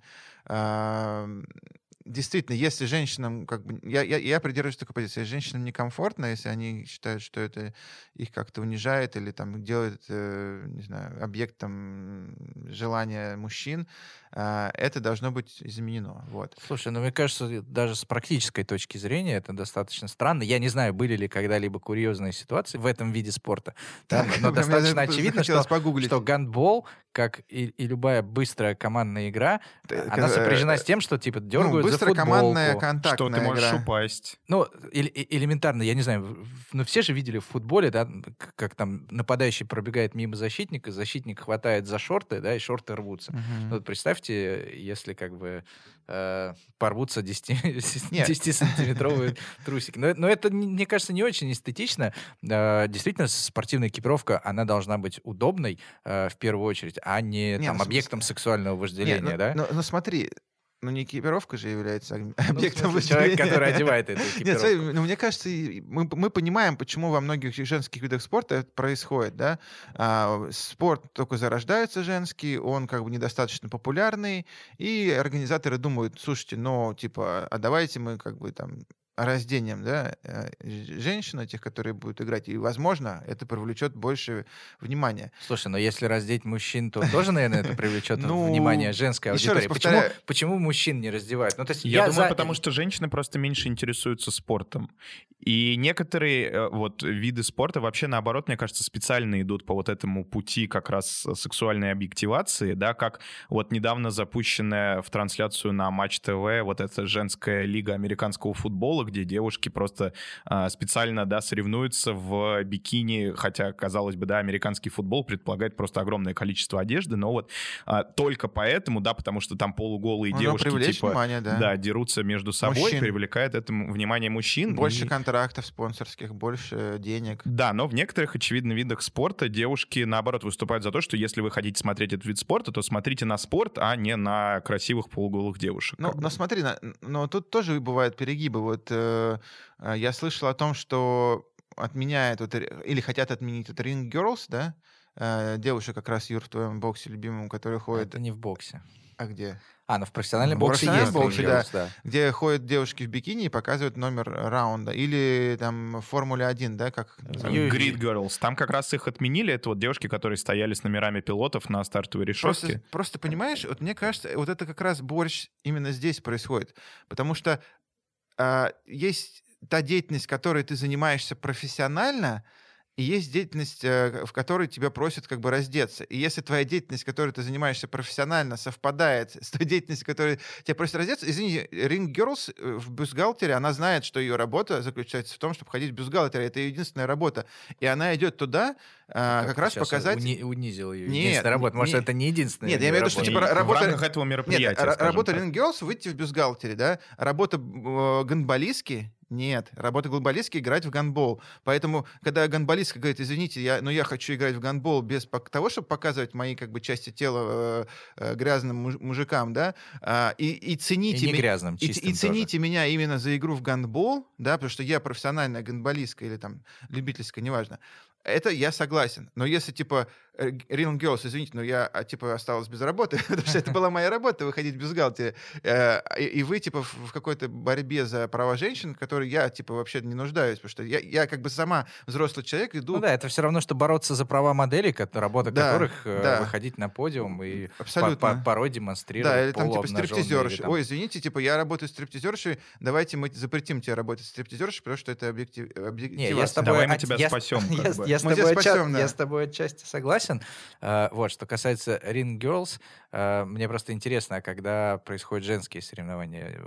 действительно, если женщинам, как бы, я, я, я придерживаюсь такой позиции, если женщинам некомфортно, если они считают, что это их как-то унижает или там делает, э, не знаю, объектом желания мужчин, э, это должно быть изменено. Вот. Слушай, ну мне кажется, даже с практической точки зрения это достаточно странно. Я не знаю, были ли когда-либо курьезные ситуации в этом виде спорта, да, но достаточно очевидно, что, что гандбол, как и, и любая быстрая командная игра, она сопряжена с тем, что типа дергают ну, быстрая командная контактная Что ты можешь игра. упасть. Ну, элементарно, я не знаю, ну все же видели в футболе, да, как там нападающий пробегает мимо защитника, защитник хватает за шорты, да, и шорты рвутся. Угу. Ну, вот представьте, если как бы э, порвутся 10-сантиметровые трусики. Но, но это, мне кажется, не очень эстетично. Э, действительно, спортивная экипировка, она должна быть удобной э, в первую очередь, а не там, ну, объектом сексуального вожделения, Нет, ну, да? Ну, ну смотри, ну, не экипировка же является ну, объектом ну, Человек, который одевает эту экипировку. Нет, ну, мне кажется, мы, мы понимаем, почему во многих женских видах спорта это происходит, да. А, спорт только зарождается женский, он как бы недостаточно популярный, и организаторы думают, слушайте, ну, типа, а давайте мы как бы там раздением да, э, женщин, этих, которые будут играть, и, возможно, это привлечет больше внимания. Слушай, но если раздеть мужчин, то тоже, наверное, это привлечет ну, внимание женской аудитории. Почему, почему мужчин не раздевают? Ну, то есть я, думаю, потому что женщины просто меньше интересуются спортом. И некоторые э, вот виды спорта вообще, наоборот, мне кажется, специально идут по вот этому пути как раз сексуальной объективации, да, как вот недавно запущенная в трансляцию на Матч ТВ вот эта женская лига американского футбола, футбола, где девушки просто а, специально, да, соревнуются в бикини, хотя, казалось бы, да, американский футбол предполагает просто огромное количество одежды, но вот а, только поэтому, да, потому что там полуголые ну, девушки, типа, внимание, да. да, дерутся между собой, мужчин. привлекает это внимание мужчин. Больше и... контрактов спонсорских, больше денег. Да, но в некоторых, очевидно, видах спорта девушки, наоборот, выступают за то, что если вы хотите смотреть этот вид спорта, то смотрите на спорт, а не на красивых полуголых девушек. Ну, но смотри, но тут тоже бывают перегибы. Вот э, э, я слышал о том, что отменяют вот, или хотят отменить вот Ring Girls, да? Э, девушек как раз, Юр, в твоем боксе любимом, которые ходят... Это не в боксе. А где? А, ну в профессиональном ну, боксе есть боксе, да, да. Где ходят девушки в бикини и показывают номер раунда. Или там в Формуле 1, да, как... Grid Girls. Там как раз их отменили. Это вот девушки, которые стояли с номерами пилотов на стартовой решетке. Просто, просто понимаешь, вот мне кажется, вот это как раз борщ именно здесь происходит. Потому что а, есть та деятельность, которой ты занимаешься профессионально, и есть деятельность, э, в которой тебя просят как бы раздеться. И если твоя деятельность, которой ты занимаешься профессионально, совпадает с той деятельностью, которой тебя просят раздеться, извини, Ring Girls э, в бюстгальтере, она знает, что ее работа заключается в том, чтобы ходить в бюстгальтере. Это ее единственная работа. И она идет туда а, как раз показать... Уни- унизил ее нет, работа. Может, нет, это не единственная Нет, я имею в виду, что типа работа... В рамках этого мероприятия, Нет, работа Girls выйти в бюстгальтере, да? Работа э, гандболистки нет, работа глобалистки играть в гандбол. Поэтому, когда гандболистка говорит, извините, я, но я хочу играть в гандбол без того, чтобы показывать мои как бы части тела э, э, грязным мужикам, да, э, и, и цените... И не грязным, и, и цените тоже. меня именно за игру в гандбол, да, потому что я профессиональная гандболистка или там любительская, неважно, это я согласен. Но если, типа, Real Girls, извините, но я, а, типа, осталась без работы, потому что это была моя работа, выходить без галти. Э, и вы, типа, в какой-то борьбе за права женщин, в которой я, типа, вообще не нуждаюсь, потому что я, я как бы сама взрослый человек иду... Ну да, это все равно, что бороться за права моделей, работа да, которых э, да. выходить на подиум и Абсолютно. порой демонстрировать Да, или там, типа, стриптизерши. Там... Ой, извините, типа, я работаю стриптизершей, давайте мы запретим тебе работать стриптизершей, потому что это объектив... объективация. Не, я с тобой... Давай мы тебя спасем. Я, с тобой, отчасти согласен, согласен. Э, вот, что касается Ring Girls, э, мне просто интересно, а когда происходят женские соревнования,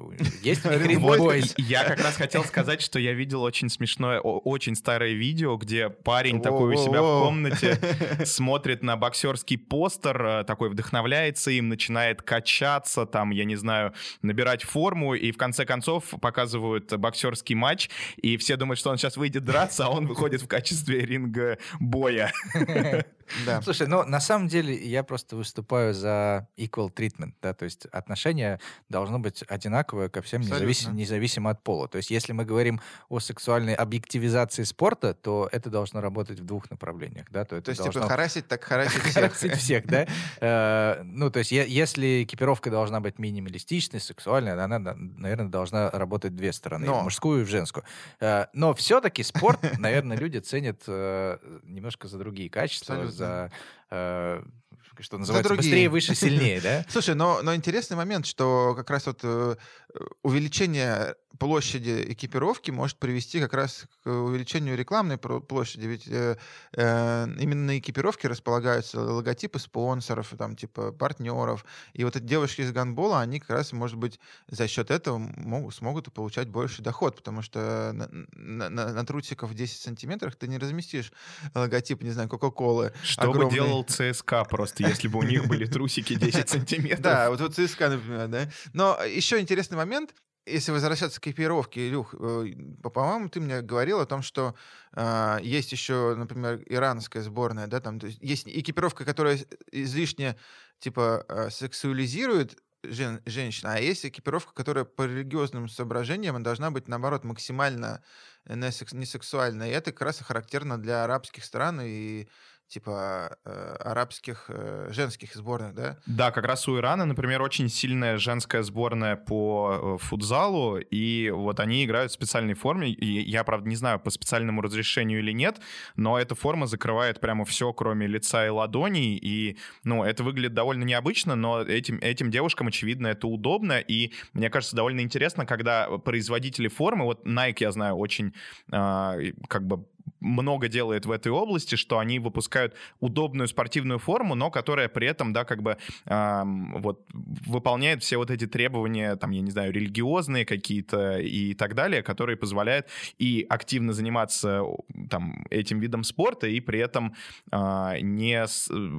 есть Ring Boys? Я как раз хотел сказать, что я видел очень смешное, очень старое видео, где парень такой у себя в комнате смотрит на боксерский постер, такой вдохновляется им, начинает качаться, там, я не знаю, набирать форму, и в конце концов показывают боксерский матч, и все думают, что он сейчас выйдет драться, а он выходит в качестве ринга боя. Да. Слушай, ну на самом деле я просто выступаю за equal treatment, да, то есть отношение должно быть одинаковое ко всем, независимо, независимо от пола. То есть если мы говорим о сексуальной объективизации спорта, то это должно работать в двух направлениях, да. То, это есть типа, должно... типа харасить, так харасить всех. Харасить всех, да. Э, ну, то есть если экипировка должна быть минималистичной, сексуальной, она, наверное, должна работать две стороны, в мужскую и в женскую. Э, но все-таки спорт, наверное, люди ценят э, немножко за другие качества, за э, что называется, быстрее, выше, сильнее, да? Слушай, но, но интересный момент, что как раз вот э, увеличение площади экипировки может привести как раз к увеличению рекламной площади, ведь э, э, именно на экипировке располагаются логотипы спонсоров, там, типа, партнеров, и вот эти девушки из гандбола, они как раз, может быть, за счет этого могут, смогут получать больше доход, потому что на, на, на, на трусиков 10 сантиметрах ты не разместишь логотип, не знаю, Кока-Колы. Что огромный. бы делал ЦСКА просто, если бы у них были трусики 10 сантиметров. Да, вот ЦСКА, например, да. Но еще интересный момент, если возвращаться к экипировке, Илюх, э, по-моему, ты мне говорил о том, что э, есть еще, например, иранская сборная, да, там то есть, есть экипировка, которая излишне типа э, сексуализирует жен, женщин, а есть экипировка, которая по религиозным соображениям должна быть, наоборот, максимально секс, не сексуальная. И это как раз характерно для арабских стран и типа э, арабских э, женских сборных, да? Да, как раз у Ирана, например, очень сильная женская сборная по э, футзалу, и вот они играют в специальной форме, и я, правда, не знаю, по специальному разрешению или нет, но эта форма закрывает прямо все, кроме лица и ладоней, и, ну, это выглядит довольно необычно, но этим, этим девушкам, очевидно, это удобно, и мне кажется, довольно интересно, когда производители формы, вот Nike, я знаю, очень э, как бы много делает в этой области, что они выпускают удобную спортивную форму, но которая при этом, да, как бы э, вот выполняет все вот эти требования, там, я не знаю, религиозные какие-то и так далее, которые позволяют и активно заниматься там этим видом спорта и при этом э, не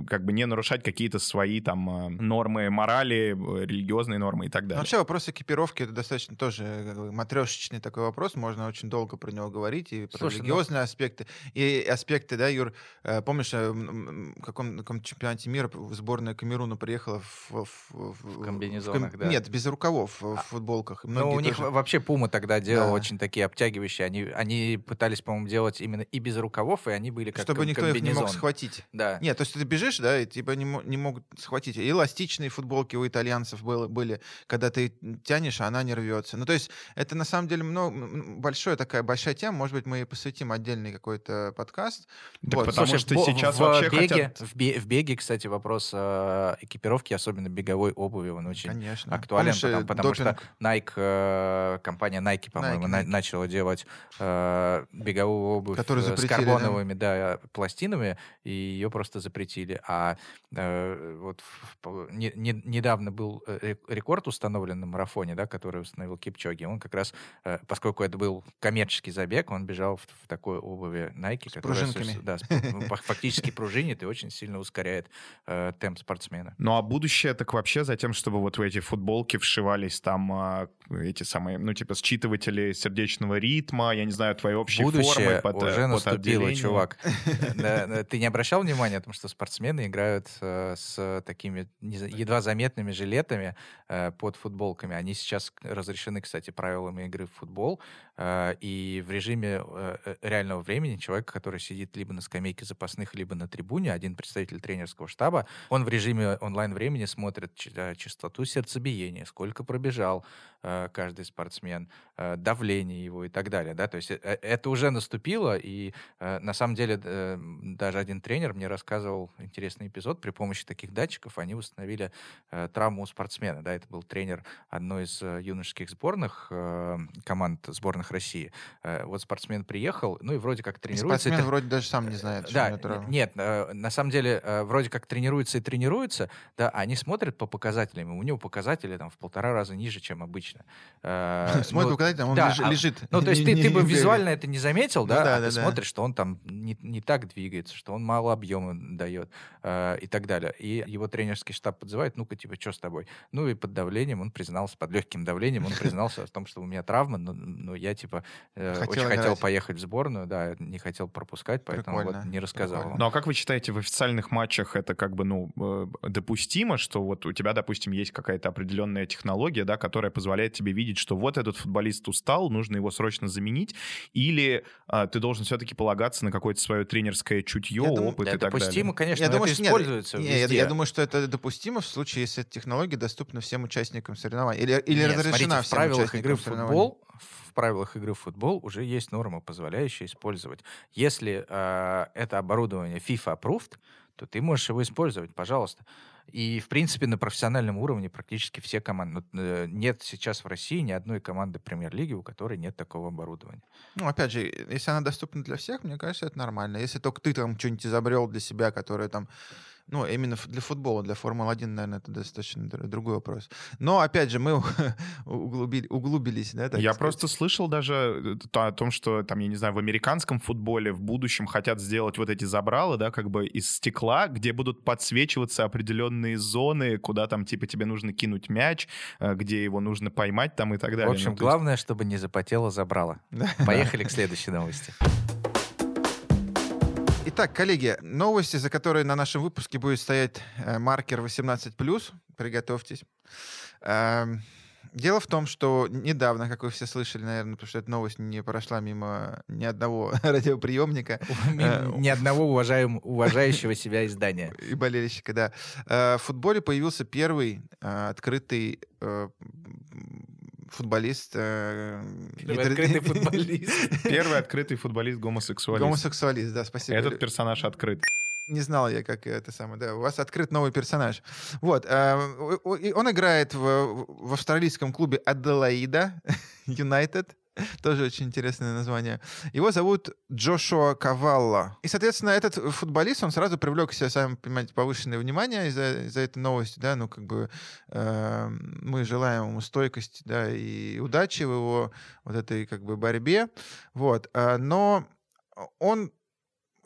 как бы не нарушать какие-то свои там а, нормы морали, религиозные нормы и так далее. Вообще вопрос экипировки это достаточно тоже матрешечный такой вопрос, можно очень долго про него говорить и про Слушай, религиозный ну... аспект аспекты. И аспекты, да, Юр, э, помнишь, э, в каком, каком чемпионате мира сборная Камеруна приехала в... В, в, в комбинезонах, в, да? Нет, без рукавов, в а, футболках. Ну, у них тоже... вообще Пума тогда делала да. очень такие обтягивающие. Они, они пытались, по-моему, делать именно и без рукавов, и они были как Чтобы никто их не мог схватить. Да. Нет, то есть ты бежишь, да, и тебя не, не могут схватить. Эластичные футболки у итальянцев было, были, когда ты тянешь, а она не рвется. Ну, то есть это на самом деле много, большая такая большая тема. Может быть, мы посвятим отдельный какой-то подкаст. Так вот. Потому Слушай, что сейчас в вообще беге, хотят... в, беге, в беге, кстати, вопрос э, экипировки, особенно беговой обуви, он очень Конечно. актуален, Помнишь, потому, потому что Nike, э, компания Nike, по-моему, Nike, на, Nike. начала делать э, беговую обувь с карбоновыми да? Да, пластинами, и ее просто запретили. А э, вот в, не, не, недавно был э, рекорд установлен на марафоне, да, который установил Кипчоги. Он как раз, э, поскольку это был коммерческий забег, он бежал в, в такой обуви Nike, с которая пружинками. Да, фактически пружинит и очень сильно ускоряет э, темп спортсмена. Ну а будущее так вообще за тем, чтобы вот в эти футболки вшивались там э, эти самые, ну типа считыватели сердечного ритма, я не знаю, твои общие будущее формы под, уже под наступило, чувак. Ты не обращал внимания, потому что спортсмены играют э, с такими едва заметными жилетами э, под футболками. Они сейчас разрешены, кстати, правилами игры в футбол. Э, и в режиме реального времени человек, который сидит либо на скамейке запасных, либо на трибуне, один представитель тренерского штаба, он в режиме онлайн-времени смотрит частоту сердцебиения, сколько пробежал каждый спортсмен, давление его и так далее. Да? То есть это уже наступило, и э, на самом деле э, даже один тренер мне рассказывал интересный эпизод. При помощи таких датчиков они установили э, травму у спортсмена. Да, это был тренер одной из э, юношеских сборных, э, команд сборных России. Э, вот спортсмен приехал, ну и вроде как тренируется. И спортсмен это... вроде даже сам не знает, да, нет, э, на самом деле э, вроде как тренируется и тренируется, да, они смотрят по показателям, у него показатели там в полтора раза ниже, чем обычно. Э, смотрит по показателям, он да, лежит. Ну, то есть ты, бы визуально это не заметил, ну да, ну, да, а да, ты да. смотришь, что он там не, так двигается, что он мало объема дает э, и так далее. И его тренерский штаб подзывает, ну-ка, типа, что с тобой? Ну и под давлением он признался, под легким давлением он признался о том, что у меня травма, но, я, типа, э, очень хотел поехать в сборную, да, не хотел пропускать, поэтому вот не рассказал. Ну а как вы считаете, в официальных матчах это как бы, ну, э, допустимо, что вот у тебя, допустим, есть какая-то определенная технология, да, которая позволяет тебе видеть, что вот этот футболист устал, нужно его срочно заменить, или а, ты должен все-таки полагаться на какое-то свое тренерское чутье, я опыт думаю, и так допустимо, далее? конечно, я думаю, это используется нет, нет, я, я думаю, что это допустимо в случае, если эта технология доступна всем участникам соревнований. Или, или нет, разрешена смотрите, в правилах игры в футбол в правилах игры в футбол уже есть норма, позволяющая использовать. Если э, это оборудование FIFA approved, то ты можешь его использовать, пожалуйста. И, в принципе, на профессиональном уровне практически все команды. Э, нет сейчас в России ни одной команды премьер-лиги, у которой нет такого оборудования. Ну, опять же, если она доступна для всех, мне кажется, это нормально. Если только ты там что-нибудь изобрел для себя, которое там ну, именно для футбола, для Формулы-1, наверное, это достаточно другой вопрос. Но, опять же, мы углубили, углубились, да, так Я сказать. просто слышал даже э, о том, что, там, я не знаю, в американском футболе в будущем хотят сделать вот эти забралы, да, как бы из стекла, где будут подсвечиваться определенные зоны, куда там, типа, тебе нужно кинуть мяч, э, где его нужно поймать там и так далее. В общем, ну, главное, есть... чтобы не запотело забрало. Поехали к следующей новости. Итак, коллеги, новости, за которые на нашем выпуске будет стоять э, маркер 18+, приготовьтесь. Э, дело в том, что недавно, как вы все слышали, наверное, потому что эта новость не прошла мимо ни одного радиоприемника. Э, ни одного уважаем, уважающего себя издания. И болельщика, да. Э, в футболе появился первый открытый футболист. Э, Первый открытый футболист. Первый открытый футболист гомосексуалист. Гомосексуалист, да, спасибо. Этот персонаж открыт. Не знал я, как это самое, да. У вас открыт новый персонаж. Вот. Э, он играет в, в австралийском клубе Аделаида Юнайтед. Тоже очень интересное название. Его зовут Джошуа Кавалла. И, соответственно, этот футболист, он сразу привлек к себе, сами понимаете, повышенное внимание из-за из этой новости, да, ну, как бы э, мы желаем ему стойкости, да, и удачи в его вот этой, как бы, борьбе, вот. Э, но он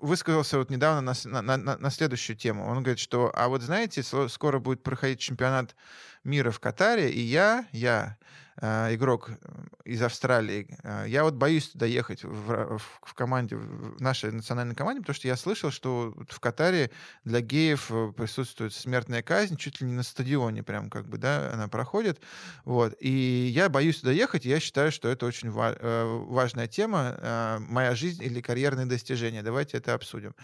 высказался вот недавно на, на, на, на следующую тему. Он говорит, что, а вот знаете, скоро будет проходить чемпионат мира в Катаре, и я, я, э, игрок из Австралии, э, я вот боюсь туда ехать в, в, в команде, в нашей национальной команде, потому что я слышал, что в Катаре для геев э, присутствует смертная казнь, чуть ли не на стадионе прям как бы, да, она проходит, вот, и я боюсь туда ехать, и я считаю, что это очень ва- важная тема, моя жизнь или карьерные достижения, давайте это обсудим.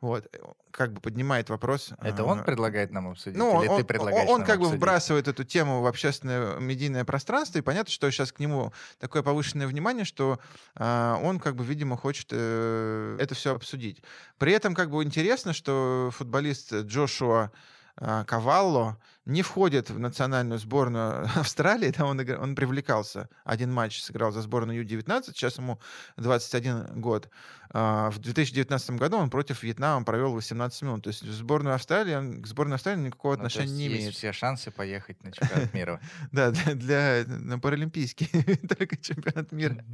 Вот, как бы поднимает вопрос. Это он предлагает нам обсудить, ну, или он, ты предлагаешь Он, он как бы обсудить? вбрасывает вбрасывает эту тему в общественное медийное пространство, и понятно, что сейчас к нему такое повышенное внимание, что э, он, как бы, видимо, хочет э, это все обсудить. При этом, как бы, интересно, что футболист Джошуа э, Кавалло не входит в национальную сборную Австралии, там он, он привлекался. Один матч сыграл за сборную Ю-19, сейчас ему 21 год. А, в 2019 году он против Вьетнама провел 18 минут. То есть в сборную Австралии он к сборной Австралии никакого ну, отношения не имеет. все шансы поехать на чемпионат мира. Да, для на Паралимпийский. Только чемпионат мира.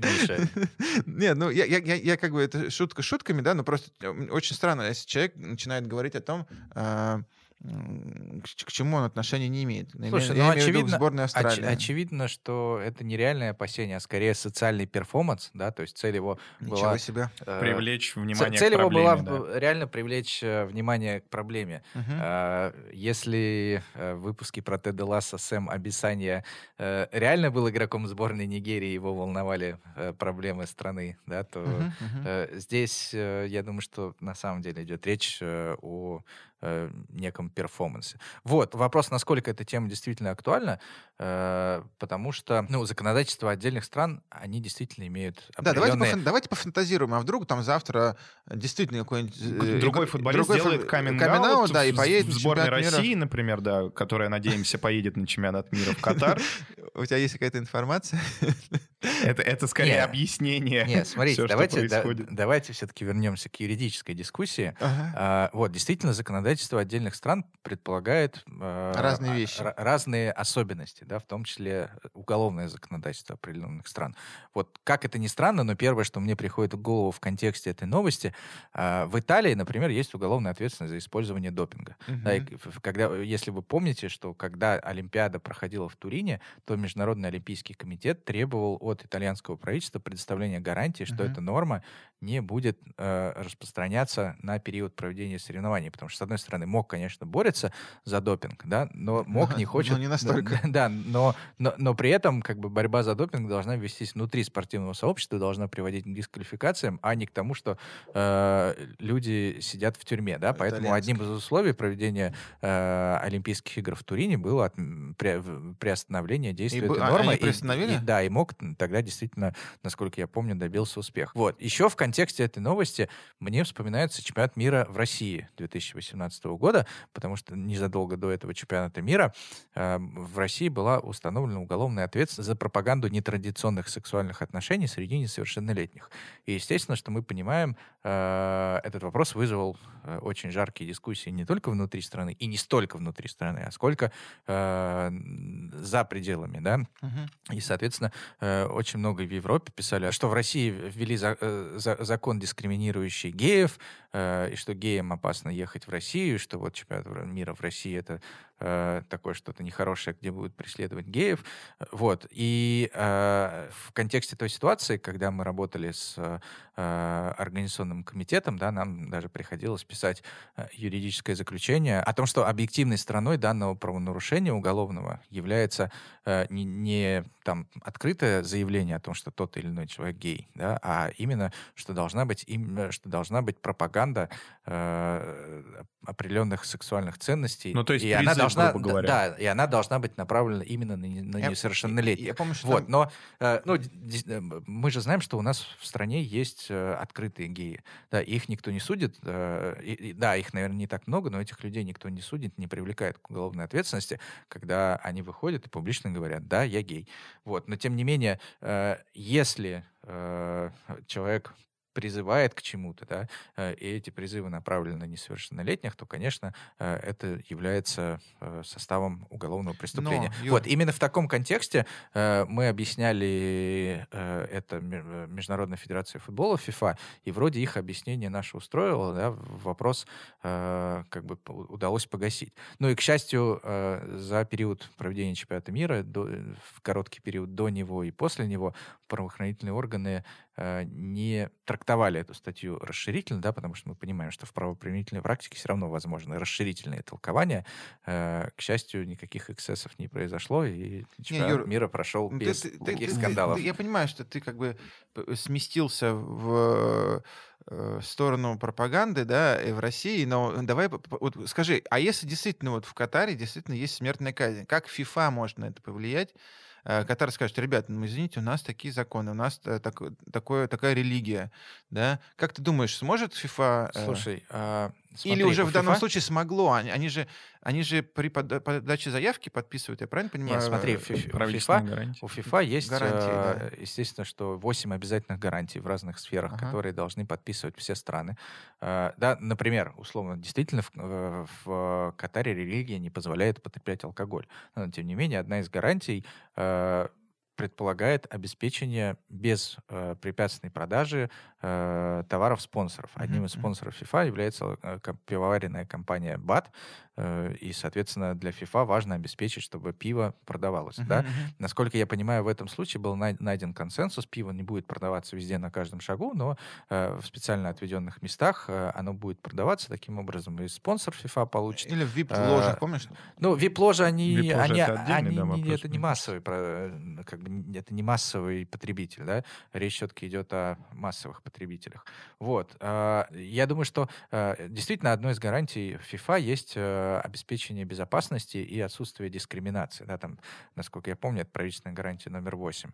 Нет, ну я как бы, это шутка шутками, да, но просто очень странно, если человек начинает говорить о том, а, к, к чему он отношения не имеет. Слушай, я ну, очевидно, сборной Австралии. Оч, очевидно, что это не реальное опасение, а скорее социальный перформанс, да, то есть цель его Ничего была... себе. Э, привлечь внимание цель к проблеме. Цель его была да. реально привлечь э, внимание к проблеме. Угу. Э, если э, в выпуске про Теда Ласса Сэм Абисанья э, реально был игроком сборной Нигерии, его волновали э, проблемы страны, да, то угу, угу. Э, здесь, э, я думаю, что на самом деле идет речь э, о э, неком перформансе. Вот, вопрос, насколько эта тема действительно актуальна, потому что, ну, законодательство отдельных стран, они действительно имеют Да, давайте, определенные... пофан- давайте пофантазируем, а вдруг там завтра действительно какой-нибудь... э, Другой футболист другой сделает каминг камин-аут, да, и поедет в сборной чемпионат мира. России, например, да, которая, надеемся, поедет на чемпионат мира в Катар. У тебя есть какая-то информация? Это, это скорее Не. объяснение. Нет, смотрите, что давайте, да- давайте все-таки вернемся к юридической дискуссии. Ага. А, вот, действительно, законодательство отдельных стран предполагает э, Разные а- вещи. ра- разные особенности, да, в том числе уголовное законодательство определенных стран. Вот как это ни странно, но первое, что мне приходит в голову в контексте этой новости, а, в Италии, например, есть уголовная ответственность за использование допинга. Да, и когда, если вы помните, что когда Олимпиада проходила в Турине, то Международный Олимпийский комитет требовал от итальянского правительства предоставления гарантии, что Мгм. эта норма не будет э, распространяться на период проведения соревнований. Потому что, с одной стороны, МОК, конечно, борется за допинг, да, но МОК не но хочет... не настолько. Да, но, но, но при этом как бы борьба за допинг должна вестись внутри спортивного сообщества, должна приводить к дисквалификациям, а не к тому, что э, люди сидят в тюрьме, да, поэтому одним из условий проведения э, Олимпийских игр в Турине было от- при- приостановление действия И этой а, нормы. они И- приостановили? и- да, и МОК тогда действительно, насколько я помню, добился успеха. Вот. Еще в контексте этой новости мне вспоминается чемпионат мира в России 2018 года, потому что незадолго до этого чемпионата мира э, в России была установлена уголовная ответственность за пропаганду нетрадиционных сексуальных отношений среди несовершеннолетних. И естественно, что мы понимаем, э, этот вопрос вызвал э, очень жаркие дискуссии не только внутри страны, и не столько внутри страны, а сколько э, за пределами, да, Мгм. и, соответственно, э, очень много в Европе писали, что в России ввели за- э, за- закон, дискриминирующий геев, э, и что геям опасно ехать в Россию, что вот чемпионат мира в России это э, такое что-то нехорошее, где будут преследовать геев. Э, Вот. И э, в контексте той ситуации, когда мы работали с э, организационным комитетом, да, нам даже приходилось писать э, юридическое заключение о том, что объективной стороной данного правонарушения уголовного является э, не, не там открытое заявление о том, что тот или иной человек гей, да, а именно, что должна быть, им, что должна быть пропаганда э, определенных сексуальных ценностей. Ну, то есть и она призыв, должна, грубо говоря. да, и она должна быть направлена именно на, на Я- несовершеннолетних. Я помню, что Вот, там- но э, ну, э, мы же знаем, что у нас в стране есть э, открытые геи. Да, их никто не судит. э, и- и да, их, наверное, не так много, но этих людей никто не судит, не привлекает к уголовной ответственности, когда они выходят и публично говорят, да, я гей. Вот, но тем не менее, э, если э, человек призывает к чему-то, да, э, и эти призывы направлены на несовершеннолетних, то, конечно, э, это является э, составом уголовного преступления. Юр- вот, именно в таком контексте мы объясняли это Ме- Международной Федерации футбола, ФИФА, и вроде их объяснение наше устроило, да, вопрос как бы удалось погасить. Ну и, к счастью, за период проведения чемпионата мира, до- в короткий период до него и после него, правоохранительные органы не трактовали эту статью расширительно, да, потому что мы понимаем, что в правоприменительной практике все равно возможны расширительные толкования. Э, К счастью, никаких эксцессов не произошло, и чемпионат Юр, мира прошел Ну, ты- без ты- ты- таких ты- ты- скандалов. Я понимаю, что ты как бы сместился в э, сторону пропаганды, да, и в России, но давай вот скажи, а если действительно вот в Катаре действительно есть смертная казнь, как ФИФА может на это повлиять? Э, Катар скажет, ребята, ну извините, у нас такие законы, у нас э, так- такое, такая религия, да? Как ты думаешь, сможет ФИФА... э, Слушай, а, или смотри, уже у в данном FIFA случае смогло? Они, они же, они же при пода- подаче заявки подписывают, я правильно понимаю? Нет, смотри, Э, фи- у Правительственная FIFA. У FIFA есть, Гарантии, э, естественно, что 8 обязательных гарантий в разных сферах, Ага. которые должны подписывать все страны. Э, Да, например, условно, действительно, в, э, в Катаре религия не позволяет употреблять алкоголь. Но, тем не менее, одна из гарантий э, предполагает обеспечение беспрепятственной продажи э, товаров спонсоров. Одним Мгм, из спонсоров FIFA является э, пивоваренная компания БАТ, э, и, соответственно, для FIFA важно обеспечить, чтобы пиво продавалось. Мгм, да? Насколько я понимаю, в этом случае был най- найден консенсус, пиво не будет продаваться везде на каждом шагу, но э, в специально отведенных местах э, оно будет продаваться таким образом. И спонсор FIFA получит. Или в VIP-ложах, помнишь? Ну, вип-ложи, они, VIP-ложи они, это они да, не- вопрос, это не массовый, э, как бы, это не массовый потребитель, да? Речь все-таки идет о массовых потребителях. Вот. а, Я думаю, что э, действительно одной из гарантий FIFA есть э, обеспечение безопасности и отсутствие дискриминации. Да, там, насколько я помню, это правительственная гарантия номер 8.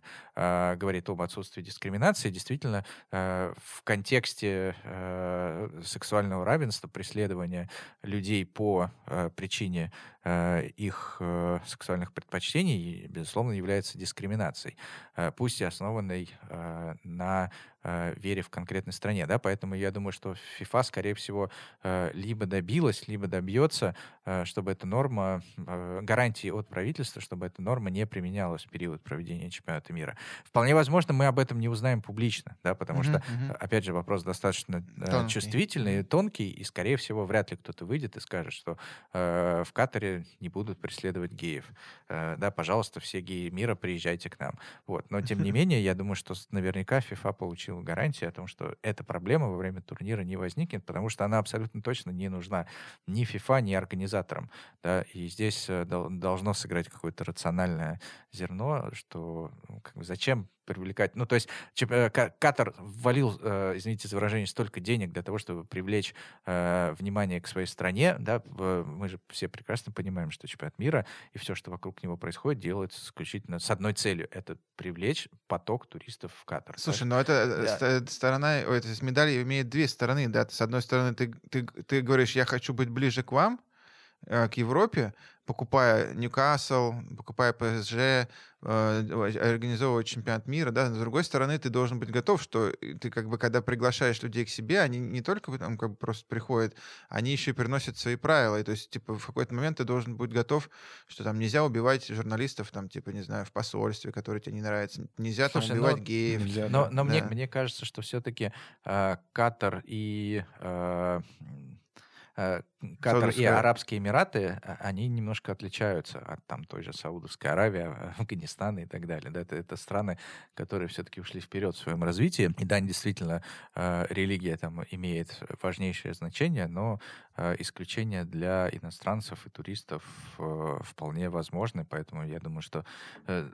Говорит об отсутствии дискриминации. Действительно, э, в контексте э, сексуального равенства, преследования людей по э, причине э, их э, сексуальных предпочтений, безусловно, является дискриминацией, э, пусть и основанной э, на э, вере в конкретной стране. Да? Поэтому я думаю, что FIFA, скорее всего, э, либо добилась, либо добьется, э, чтобы эта норма, э, гарантии от правительства, чтобы эта норма не применялась в период проведения чемпионата мира. Вполне возможно, мы об этом не узнаем публично, да, потому что Мгм, мгм. Опять же, вопрос достаточно э, Тонкий. чувствительный, тонкий, и, скорее всего, вряд ли кто-то выйдет и скажет, что э, в Катаре не будут преследовать геев. Э, да, пожалуйста, все геи мира, приезжайте к нам. Вот. Но, тем не менее, я думаю, что наверняка FIFA получил гарантии о том, что эта проблема во время турнира не возникнет, потому что она абсолютно точно не нужна ни FIFA, ни организаторам. Да? И здесь э, дол- должно сыграть какое-то рациональное зерно, что ну, как бы, зачем привлекать... Ну, то есть э, Ка- Катар ввалил, э, извините за выражение, столько денег для того, чтобы привлечь э, внимание к своей стране, да, мы же все прекрасно понимаем, что чемпионат мира и все, что вокруг него происходит, делается исключительно с одной целью — это привлечь поток туристов в Катар. да. Слушай, ну это э, Да. ст- сторона, ой, эта медаль имеет две стороны, да. С одной стороны, ты, ты, ты говоришь, я хочу быть ближе к вам, к Европе, покупая Ньюкасл, покупая ПСЖ, э, организовывая чемпионат мира, да. С другой стороны, ты должен быть готов, что ты как бы, когда приглашаешь людей к себе, они не только там как бы просто приходят, они еще и приносят свои правила. И то есть, типа, в какой-то момент ты должен быть готов, что там нельзя убивать журналистов, там, типа, не знаю, в посольстве, которые тебе не нравятся, нельзя там Слушай, ну, убивать геев. Нельзя, Но, да. но мне, Да. мне кажется, что все-таки Катар и э, э, Катар и Саудовская- Арабские Эмираты, а, они немножко отличаются от там той же Саудовской Аравии, а, Афганистана и так далее. Да, это, это страны, которые все-таки ушли вперед в своем развитии. И да, действительно, э, религия там имеет важнейшее значение, но исключения для иностранцев и туристов э, вполне возможны. Поэтому я думаю, что э,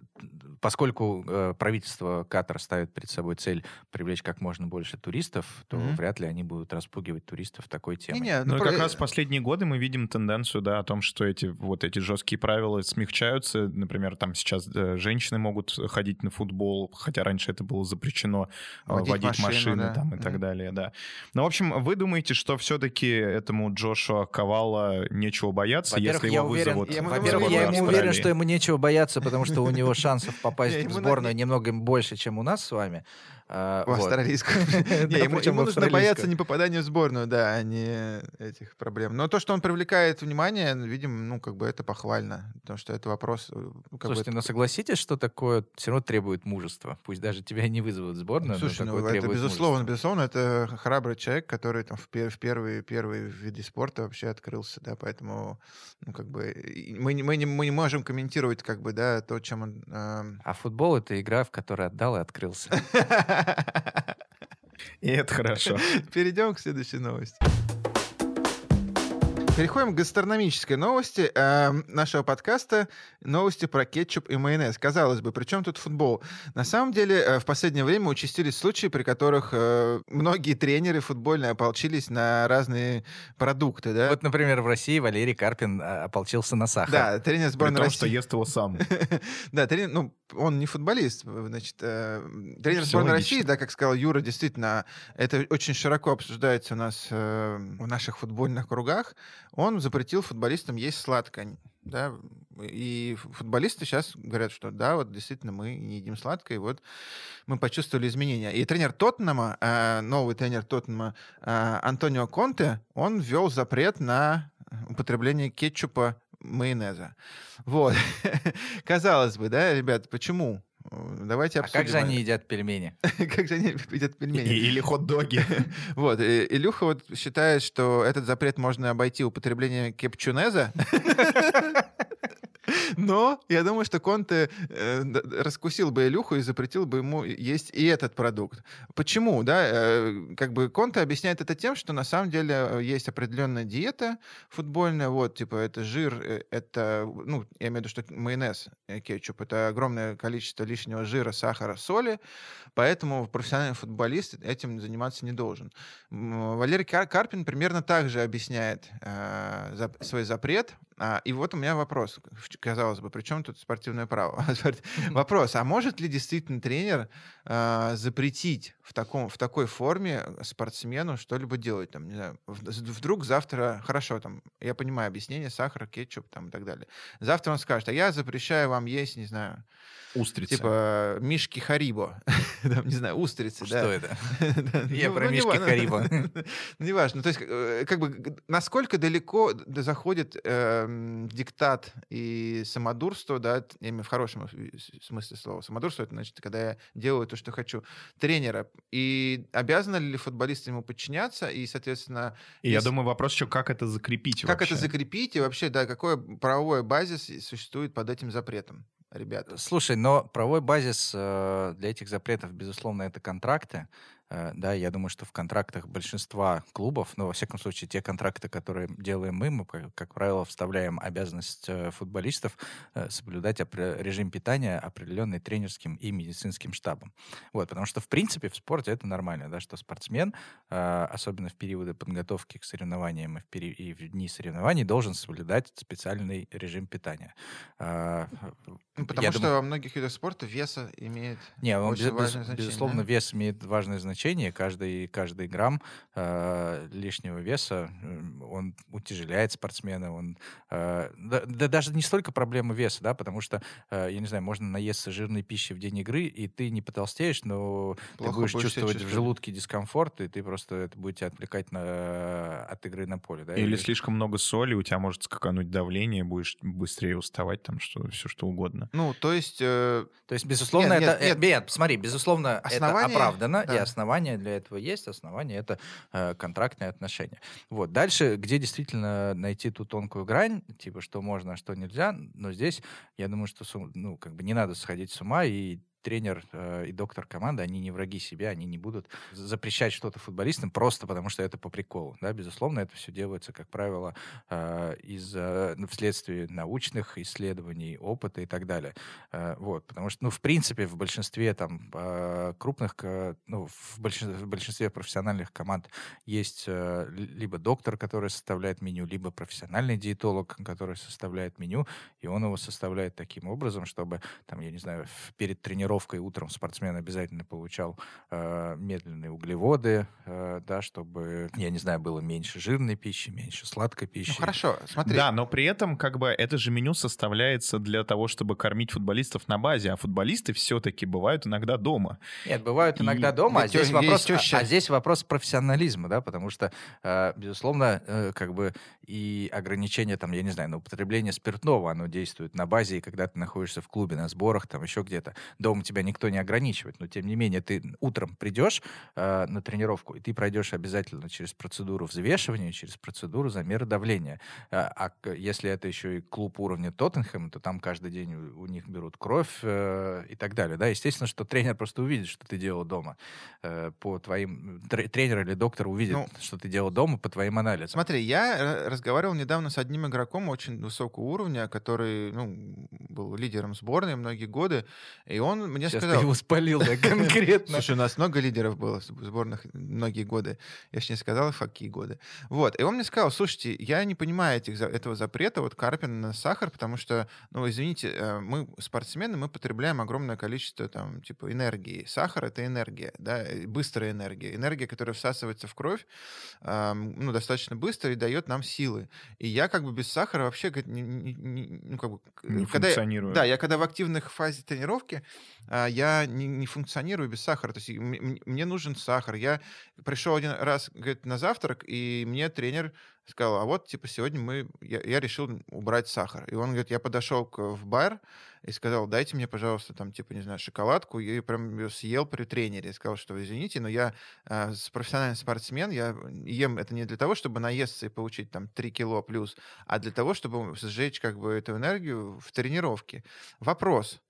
поскольку э, правительство Катара ставит перед собой цель привлечь как можно больше туристов, то Мгм. вряд ли они будут распугивать туристов такой темой. Не-не, Ну, и про- как раз в последние годы мы видим тенденцию, да, о том, что эти вот эти жесткие правила смягчаются. Например, там сейчас э, женщины могут ходить на футбол, хотя раньше это было запрещено э, Водить водить, машину, машины да. там и так Мгм. далее, да. Ну, в общем, вы думаете, что все-таки этому Джошуа Ковала нечего бояться, если его уверен, вызовут? я- во-первых, я ему уверен, что ему нечего бояться, потому что у него шансов попасть в сборную не- немного больше, чем у нас с вами. А, В вот. австралийскую. Не, ему нужно бояться не попадания в сборную, да, а не этих проблем. Но то, что он привлекает внимание, ну, видимо, ну, как бы это похвально. Потому что это вопрос... э, Слушайте, это- ну согласитесь, что такое все равно требует мужества. Пусть даже тебя не вызовут в сборную, Слушай, но ну, это безусловно, безусловно, это храбрый человек, который там в, пер- в первый, первый в виде спорта вообще открылся, да, поэтому, ну, как бы, мы, не- мы, не, мы не можем комментировать, как бы, да, то, чем он... А футбол — это игра, в которой отдал и открылся. И это хорошо. Перейдем к следующей новости. Переходим к гастрономической новости э, нашего подкаста. Новости про кетчуп и майонез. Казалось бы, при чем тут футбол? На самом деле, э, в последнее время участились случаи, при которых э, многие тренеры футбольные ополчились на разные продукты. Да, Вот, например, в России Валерий Карпин а, ополчился на сахар. да тренер При сборной том, что России. ест его сам. Да, тренер, ну, он не футболист, значит, э, тренер Всё сборной логично. России, да, как сказал Юра, действительно, это очень широко обсуждается у нас э, в наших футбольных кругах. Он запретил футболистам есть сладкое, да, и футболисты сейчас говорят, что да, вот действительно мы не едим сладкое, и вот мы почувствовали изменения. И тренер Тоттенема, э, новый тренер Тоттенема э, Антонио Конте, он ввел запрет на употребление кетчупа майонеза. Вот. Казалось бы, да, ребят, почему? Давайте А обсудим. как же они едят пельмени? Как же они едят пельмени? Или хот-доги. Вот, и Илюха вот считает, что этот запрет можно обойти употреблением кепчунеза. Но я думаю, что Конте э, раскусил бы Илюху и запретил бы ему есть и этот продукт. Почему? Да? Э, как бы Конте объясняет это тем, что на самом деле э, есть определенная диета футбольная. Вот, типа, это жир, э, это, ну, я имею в виду, что майонез, э, кетчуп, это огромное количество лишнего жира, сахара, соли. Поэтому профессиональный футболист этим заниматься не должен. Валерий Кар- Карпин примерно так же объясняет э, зап- свой запрет. А, и вот у меня вопрос, казалось бы, при чем тут спортивное право? Вопрос, а может ли действительно тренер э, запретить в, таком, в такой форме спортсмену что-либо делать? Там, не знаю, вдруг завтра, хорошо, там, я понимаю объяснение, сахар, кетчуп там, и так далее. Завтра он скажет, а я запрещаю вам есть, не знаю, Устрицы. типа мишки Харибо, там, не знаю, устрицы, да. Что это? Да, Я ну, про ну, Мишки неважно. Харибо. Неважно. То есть, э, как бы, насколько далеко заходит эм, диктат и самодурство, да, я имею в хорошем смысле слова. Самодурство — это, значит, когда я делаю то, что хочу, тренера. И обязаны ли футболисты ему подчиняться? И, соответственно, И я если- думаю, вопрос еще, как это закрепить как вообще. это закрепить? И вообще, да, какой правовой базис существует под этим запретом, ребята? Слушай, но правовой базис э, для этих запретов, безусловно, это контракты. Э, да, я думаю, что в контрактах большинства клубов, ну, во всяком случае, те контракты, которые делаем мы, мы, как, правило, вставляем обязанность э, футболистов э, соблюдать режим питания, определенный тренерским и медицинским штабом. Вот, потому что, в принципе, в спорте это нормально, да, что спортсмен, особенно в периоды подготовки к соревнованиям и в, пери- и в дни соревнований, должен соблюдать специальный режим питания. Ну, я потому что думаю- во многих видах спорта веса имеет не, он, без- без- значение, безусловно, да? вес имеет важное значение. Каждый, каждый грамм э, лишнего веса, он утяжеляет спортсмена. Он, э, да, да даже не столько проблемы веса, да, потому что, э, я не знаю, можно наесться жирной пищи в день игры, и ты не потолстеешь, но ты Плохо будешь будешь чувствовать в желудке дискомфорт, и ты просто это будет тебя отвлекать на, от игры на поле. Да, Или слишком много соли, у тебя может скакануть давление, будешь быстрее уставать, там что, все что угодно. Ну, то есть... э, То есть, безусловно, Нет, это... нет, э, Нет, смотри, безусловно, Основание, это оправдано, и да. Основания для этого есть. Основание — это э, контрактные отношения. Вот. Дальше, где действительно найти ту тонкую грань, типа, что можно, а что нельзя, но здесь, я думаю, что, ну, как бы не надо сходить с ума, и тренер э, и доктор команды, они не враги себя, они не будут запрещать что-то футболистам просто потому, что это по приколу. Да? Безусловно, это все делается, как правило, э, из ну, вследствие научных исследований, опыта и так далее. Э, Вот, потому что, ну, в принципе, в большинстве там э, крупных, ну, в большинстве, в большинстве профессиональных команд есть э, ли- либо доктор, который составляет меню, либо профессиональный диетолог, который составляет меню, и он его составляет таким образом, чтобы, там, я не знаю, перед тренировкой утром спортсмен обязательно получал э, медленные углеводы, э, да, чтобы, я не знаю, было меньше жирной пищи, меньше сладкой пищи. Ну, хорошо, смотри. Да, но при этом как бы это же меню составляется для того, чтобы кормить футболистов на базе, а футболисты все-таки бывают иногда дома. Нет, бывают И иногда дома, а здесь, вопрос, а- а, здесь вопрос профессионализма, да, потому что, э, безусловно, э, как бы и ограничение, там, я не знаю, на употребление спиртного, оно действует на базе, и когда ты находишься в клубе, на сборах, там, еще где-то, дома тебя никто не ограничивает, но, тем не менее, ты утром придешь э, на тренировку, и ты пройдешь обязательно через процедуру взвешивания, через процедуру замера давления. А, а к- если это еще и клуб уровня Тоттенхэма, то там каждый день у, у них берут кровь э, и так далее. Да, естественно, что тренер просто увидит, что ты делал дома. Э, по твоим тре- тренер или доктор увидит, Ну, что ты делал дома по твоим анализам. Смотри, я э, разговаривал недавно с одним игроком очень высокого уровня, который ну, был лидером сборной многие годы, и он мне Сейчас сказал... ты его спалил, да, конкретно. Слушай, у нас много лидеров было в сборных многие годы. Я же не сказал, какие годы. Вот. И он мне сказал, слушайте, я не понимаю этих, этого запрета, вот Карпин на сахар, потому что, ну, извините, э, мы спортсмены, мы потребляем огромное количество, там, типа, энергии. Сахар — это энергия, да, э, быстрая энергия. Энергия, которая всасывается в кровь, ам, ну, достаточно быстро и дает нам силы. И я как бы без сахара вообще, говорит, не- не- не- ну, как бы... Не когда функционирую. да, я когда в активных фазе тренировки, я не, не функционирую без сахара. То есть мне нужен сахар. Я пришел один раз, говорит, на завтрак, и мне тренер сказал, а вот, типа, сегодня мы, я, я решил убрать сахар. И он говорит, я подошел к, в бар и сказал, дайте мне, пожалуйста, там, типа, не знаю, шоколадку. И прям ее съел при тренере. И сказал, что, извините, но я э, профессиональный спортсмен, я ем это не для того, чтобы наесться и получить там 3 кило плюс, а для того, чтобы сжечь как бы эту энергию в тренировке. Вопрос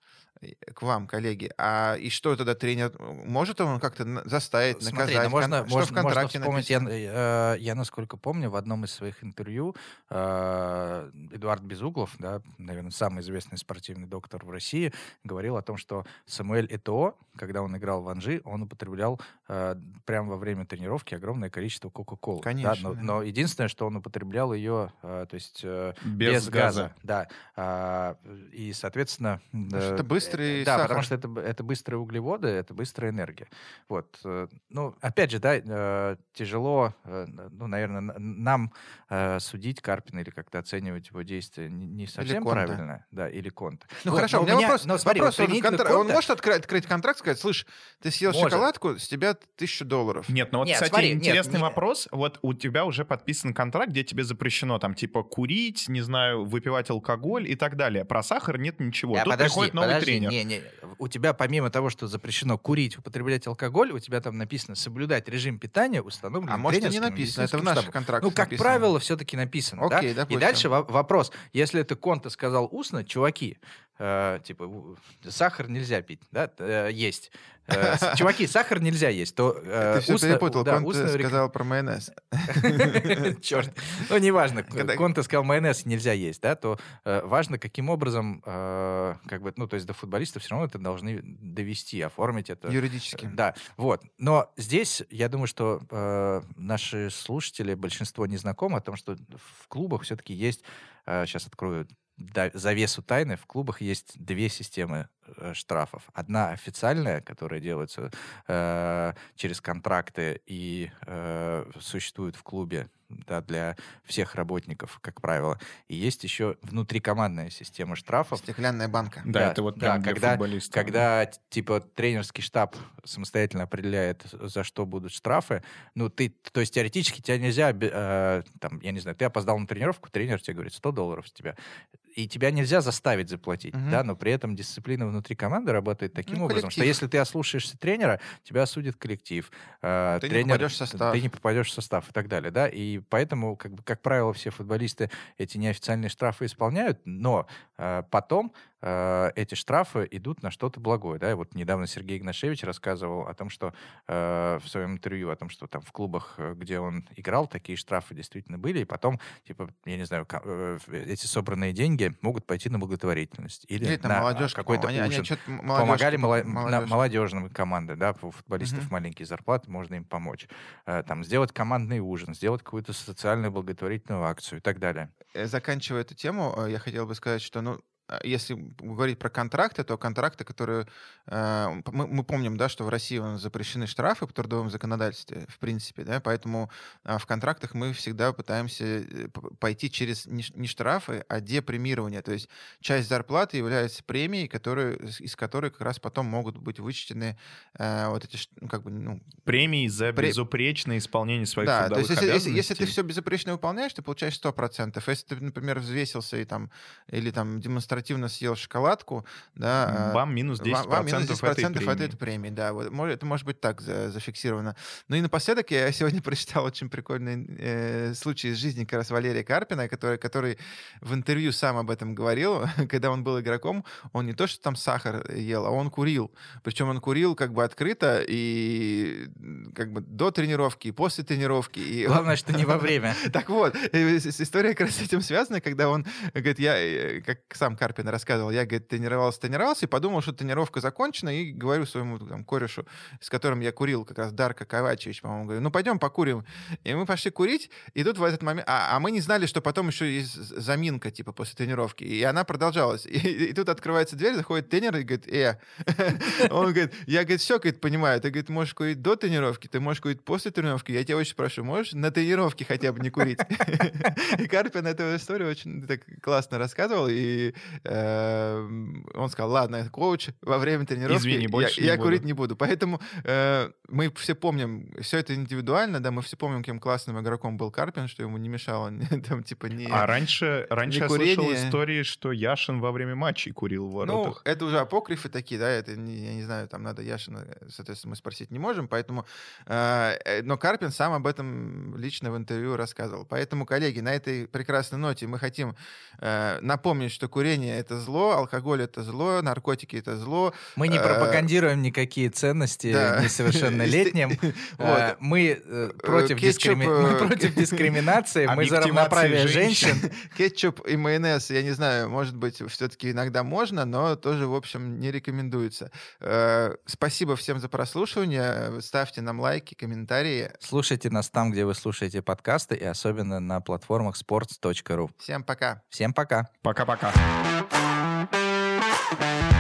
к вам, коллеги. А и что тогда тренер может он как-то заставить, Смотри, наказать? Ну можно, что можно, в контракте можно вспомнить, я, э, я, насколько помню, в одном из своих интервью э, Эдуард Безуглов, да, наверное, самый известный спортивный доктор в России, говорил о том, что Самуэль Этоо, когда он играл в Анжи, он употреблял э, прямо во время тренировки огромное количество Кока-Колы. Конечно. Да, но, но единственное, что он употреблял ее, э, то есть э, без, без газа. газа. Да. Э, и, соответственно... Э, это быстро быстрый Да, сахар. потому что это, это быстрые углеводы, это быстрая энергия. Вот. Э, ну, опять же, да, э, тяжело, э, ну, наверное, нам судить Карпина или как-то оценивать его действия не совсем или правильно. Да, или Конта. Ну, вот, хорошо, у меня, меня вопрос. Но, смотри, вопрос он, контр... Конта... он может открыть, открыть контракт, сказать, слышь, ты съел может. шоколадку, с тебя тысячу долларов. Нет, ну вот, нет, кстати, смотри, интересный нет, вопрос. Не... Вот у тебя уже подписан контракт, где тебе запрещено там, типа, курить, не знаю, выпивать алкоголь и так далее. Про сахар нет ничего. А, Тут подожди, приходит новый подожди, тренер. Не, не, у тебя помимо того, что запрещено курить, употреблять алкоголь, у тебя там написано соблюдать режим питания, установленный А может, и не написано, это в наших контрактах Ну, как написано. правило, все-таки написано, Окей, да? И дальше вопрос. Если это Конта сказал устно, чуваки, э, типа, сахар нельзя пить, да, э, есть. Э, чуваки, сахар нельзя есть. То, э, Ты все устно, перепутал, да, Конте устно... сказал про майонез. Черт. Ну, неважно, Конте сказал, майонез нельзя есть, да, то э, важно, каким образом, э, как бы, ну, то есть до футболистов все равно это должны довести, оформить это. Юридически. Да, вот. Но здесь, я думаю, что э, наши слушатели, большинство не знакомы о том, что в клубах все-таки есть, сейчас открою завесу тайны, в клубах есть две системы э, штрафов. Одна официальная, которая делается э, через контракты и э, существует в клубе да, для всех работников, как правило. И есть еще внутрикомандная система штрафов. Стеклянная банка. Да, да это вот да, для когда, футболистов. Когда, типа, тренерский штаб самостоятельно определяет, за что будут штрафы, ну, ты, то есть, теоретически тебя нельзя, э, там, я не знаю, ты опоздал на тренировку, тренер тебе говорит, 100 долларов с тебя. И тебя нельзя заставить заплатить, угу. да, но при этом дисциплина внутри команды работает таким ну, образом, что если ты ослушаешься тренера, тебя осудит коллектив. Э, ты тренер, не попадешь в состав. Ты не попадешь в состав и так далее, да, и поэтому, как, бы, как правило, все футболисты эти неофициальные штрафы исполняют, но э, потом э, эти штрафы идут на что-то благое. Да? И вот недавно Сергей Игнашевич рассказывал о том, что э, в своем интервью, о том, что там в клубах, э, где он играл, такие штрафы действительно были, и потом, типа, я не знаю, э, эти собранные деньги могут пойти на благотворительность. Или, или на молодежь, какой-то они, ужин. Они Помогали молодежь. молодежь. молодежным команды, да, у футболистов угу. маленькие зарплаты, можно им помочь. Э, там, сделать командный ужин, сделать какую-то социальную благотворительную акцию и так далее. Заканчивая эту тему, я хотел бы сказать, что, ну, если говорить про контракты, то контракты, которые... Э, мы, мы помним, да, что в России запрещены штрафы по трудовому законодательстве, в принципе, да, поэтому э, в контрактах мы всегда пытаемся э, пойти через не, не штрафы, а депремирование. То есть часть зарплаты является премией, которые, из которой как раз потом могут быть вычтены э, вот эти, ну, как бы, ну... Премии за Пре... безупречное исполнение своих да, то есть если, если, если ты все безупречно выполняешь, ты получаешь 100%. Если ты, например, взвесился и там, или там демонстративно демонстративно съел шоколадку, да... Вам минус 10%, вам минус 10% этой премии. от этой премии, да. Вот, это может быть так за, зафиксировано. Ну и напоследок я сегодня прочитал очень прикольный э, случай из жизни как раз Валерия Карпина, который, который в интервью сам об этом говорил, когда он был игроком, он не то, что там сахар ел, а он курил. Причем он курил как бы открыто и как бы до тренировки, и после тренировки. И Главное, он... что не во время. Так вот, э, история как раз с этим связана, когда он говорит, я, э, как сам Карпин рассказывал, я, говорит, тренировался, тренировался, и подумал, что тренировка закончена, и говорю своему там, корешу, с которым я курил, как раз Дарка Ковачевич, по-моему, говорю, ну пойдем покурим. И мы пошли курить, и тут в этот момент... А, а мы не знали, что потом еще есть заминка, типа, после тренировки. И она продолжалась. И, и, тут открывается дверь, заходит тренер и говорит, э. Он говорит, я, говорит, все, говорит, понимаю, ты, говорит, можешь курить до тренировки, ты можешь курить после тренировки. Я тебя очень прошу, можешь на тренировке хотя бы не курить? И Карпин эту историю очень так классно рассказывал, и он сказал, ладно, коуч, во время тренировки Извини, больше я, не я буду». курить не буду. Поэтому э, мы все помним, все это индивидуально, да, мы все помним, каким классным игроком был Карпин, что ему не мешало там, типа, не... А раньше, раньше я курение. слышал истории, что Яшин во время матчей курил в Ну, воротах. это уже апокрифы такие, да, это, я не знаю, там надо Яшина, соответственно, мы спросить не можем, поэтому... э, э, но Карпин сам об этом лично в интервью рассказывал. Поэтому, коллеги, на этой прекрасной ноте мы хотим э, напомнить, что курение — это зло, алкоголь — это зло, наркотики — это зло. Мы не Э, пропагандируем никакие ценности да. несовершеннолетним. Вот. Мы против кетчуп, дискрими- мы против дискриминации, мы за равноправие женщин. женщин. Кетчуп и майонез, я не знаю, может быть, все-таки иногда можно, но тоже, в общем, не рекомендуется. Э, Спасибо всем за прослушивание. Ставьте нам лайки, комментарии. Слушайте нас там, где вы слушаете подкасты, и особенно на платформах sports.ru. Всем пока. Всем пока! Пока-пока. Thank you.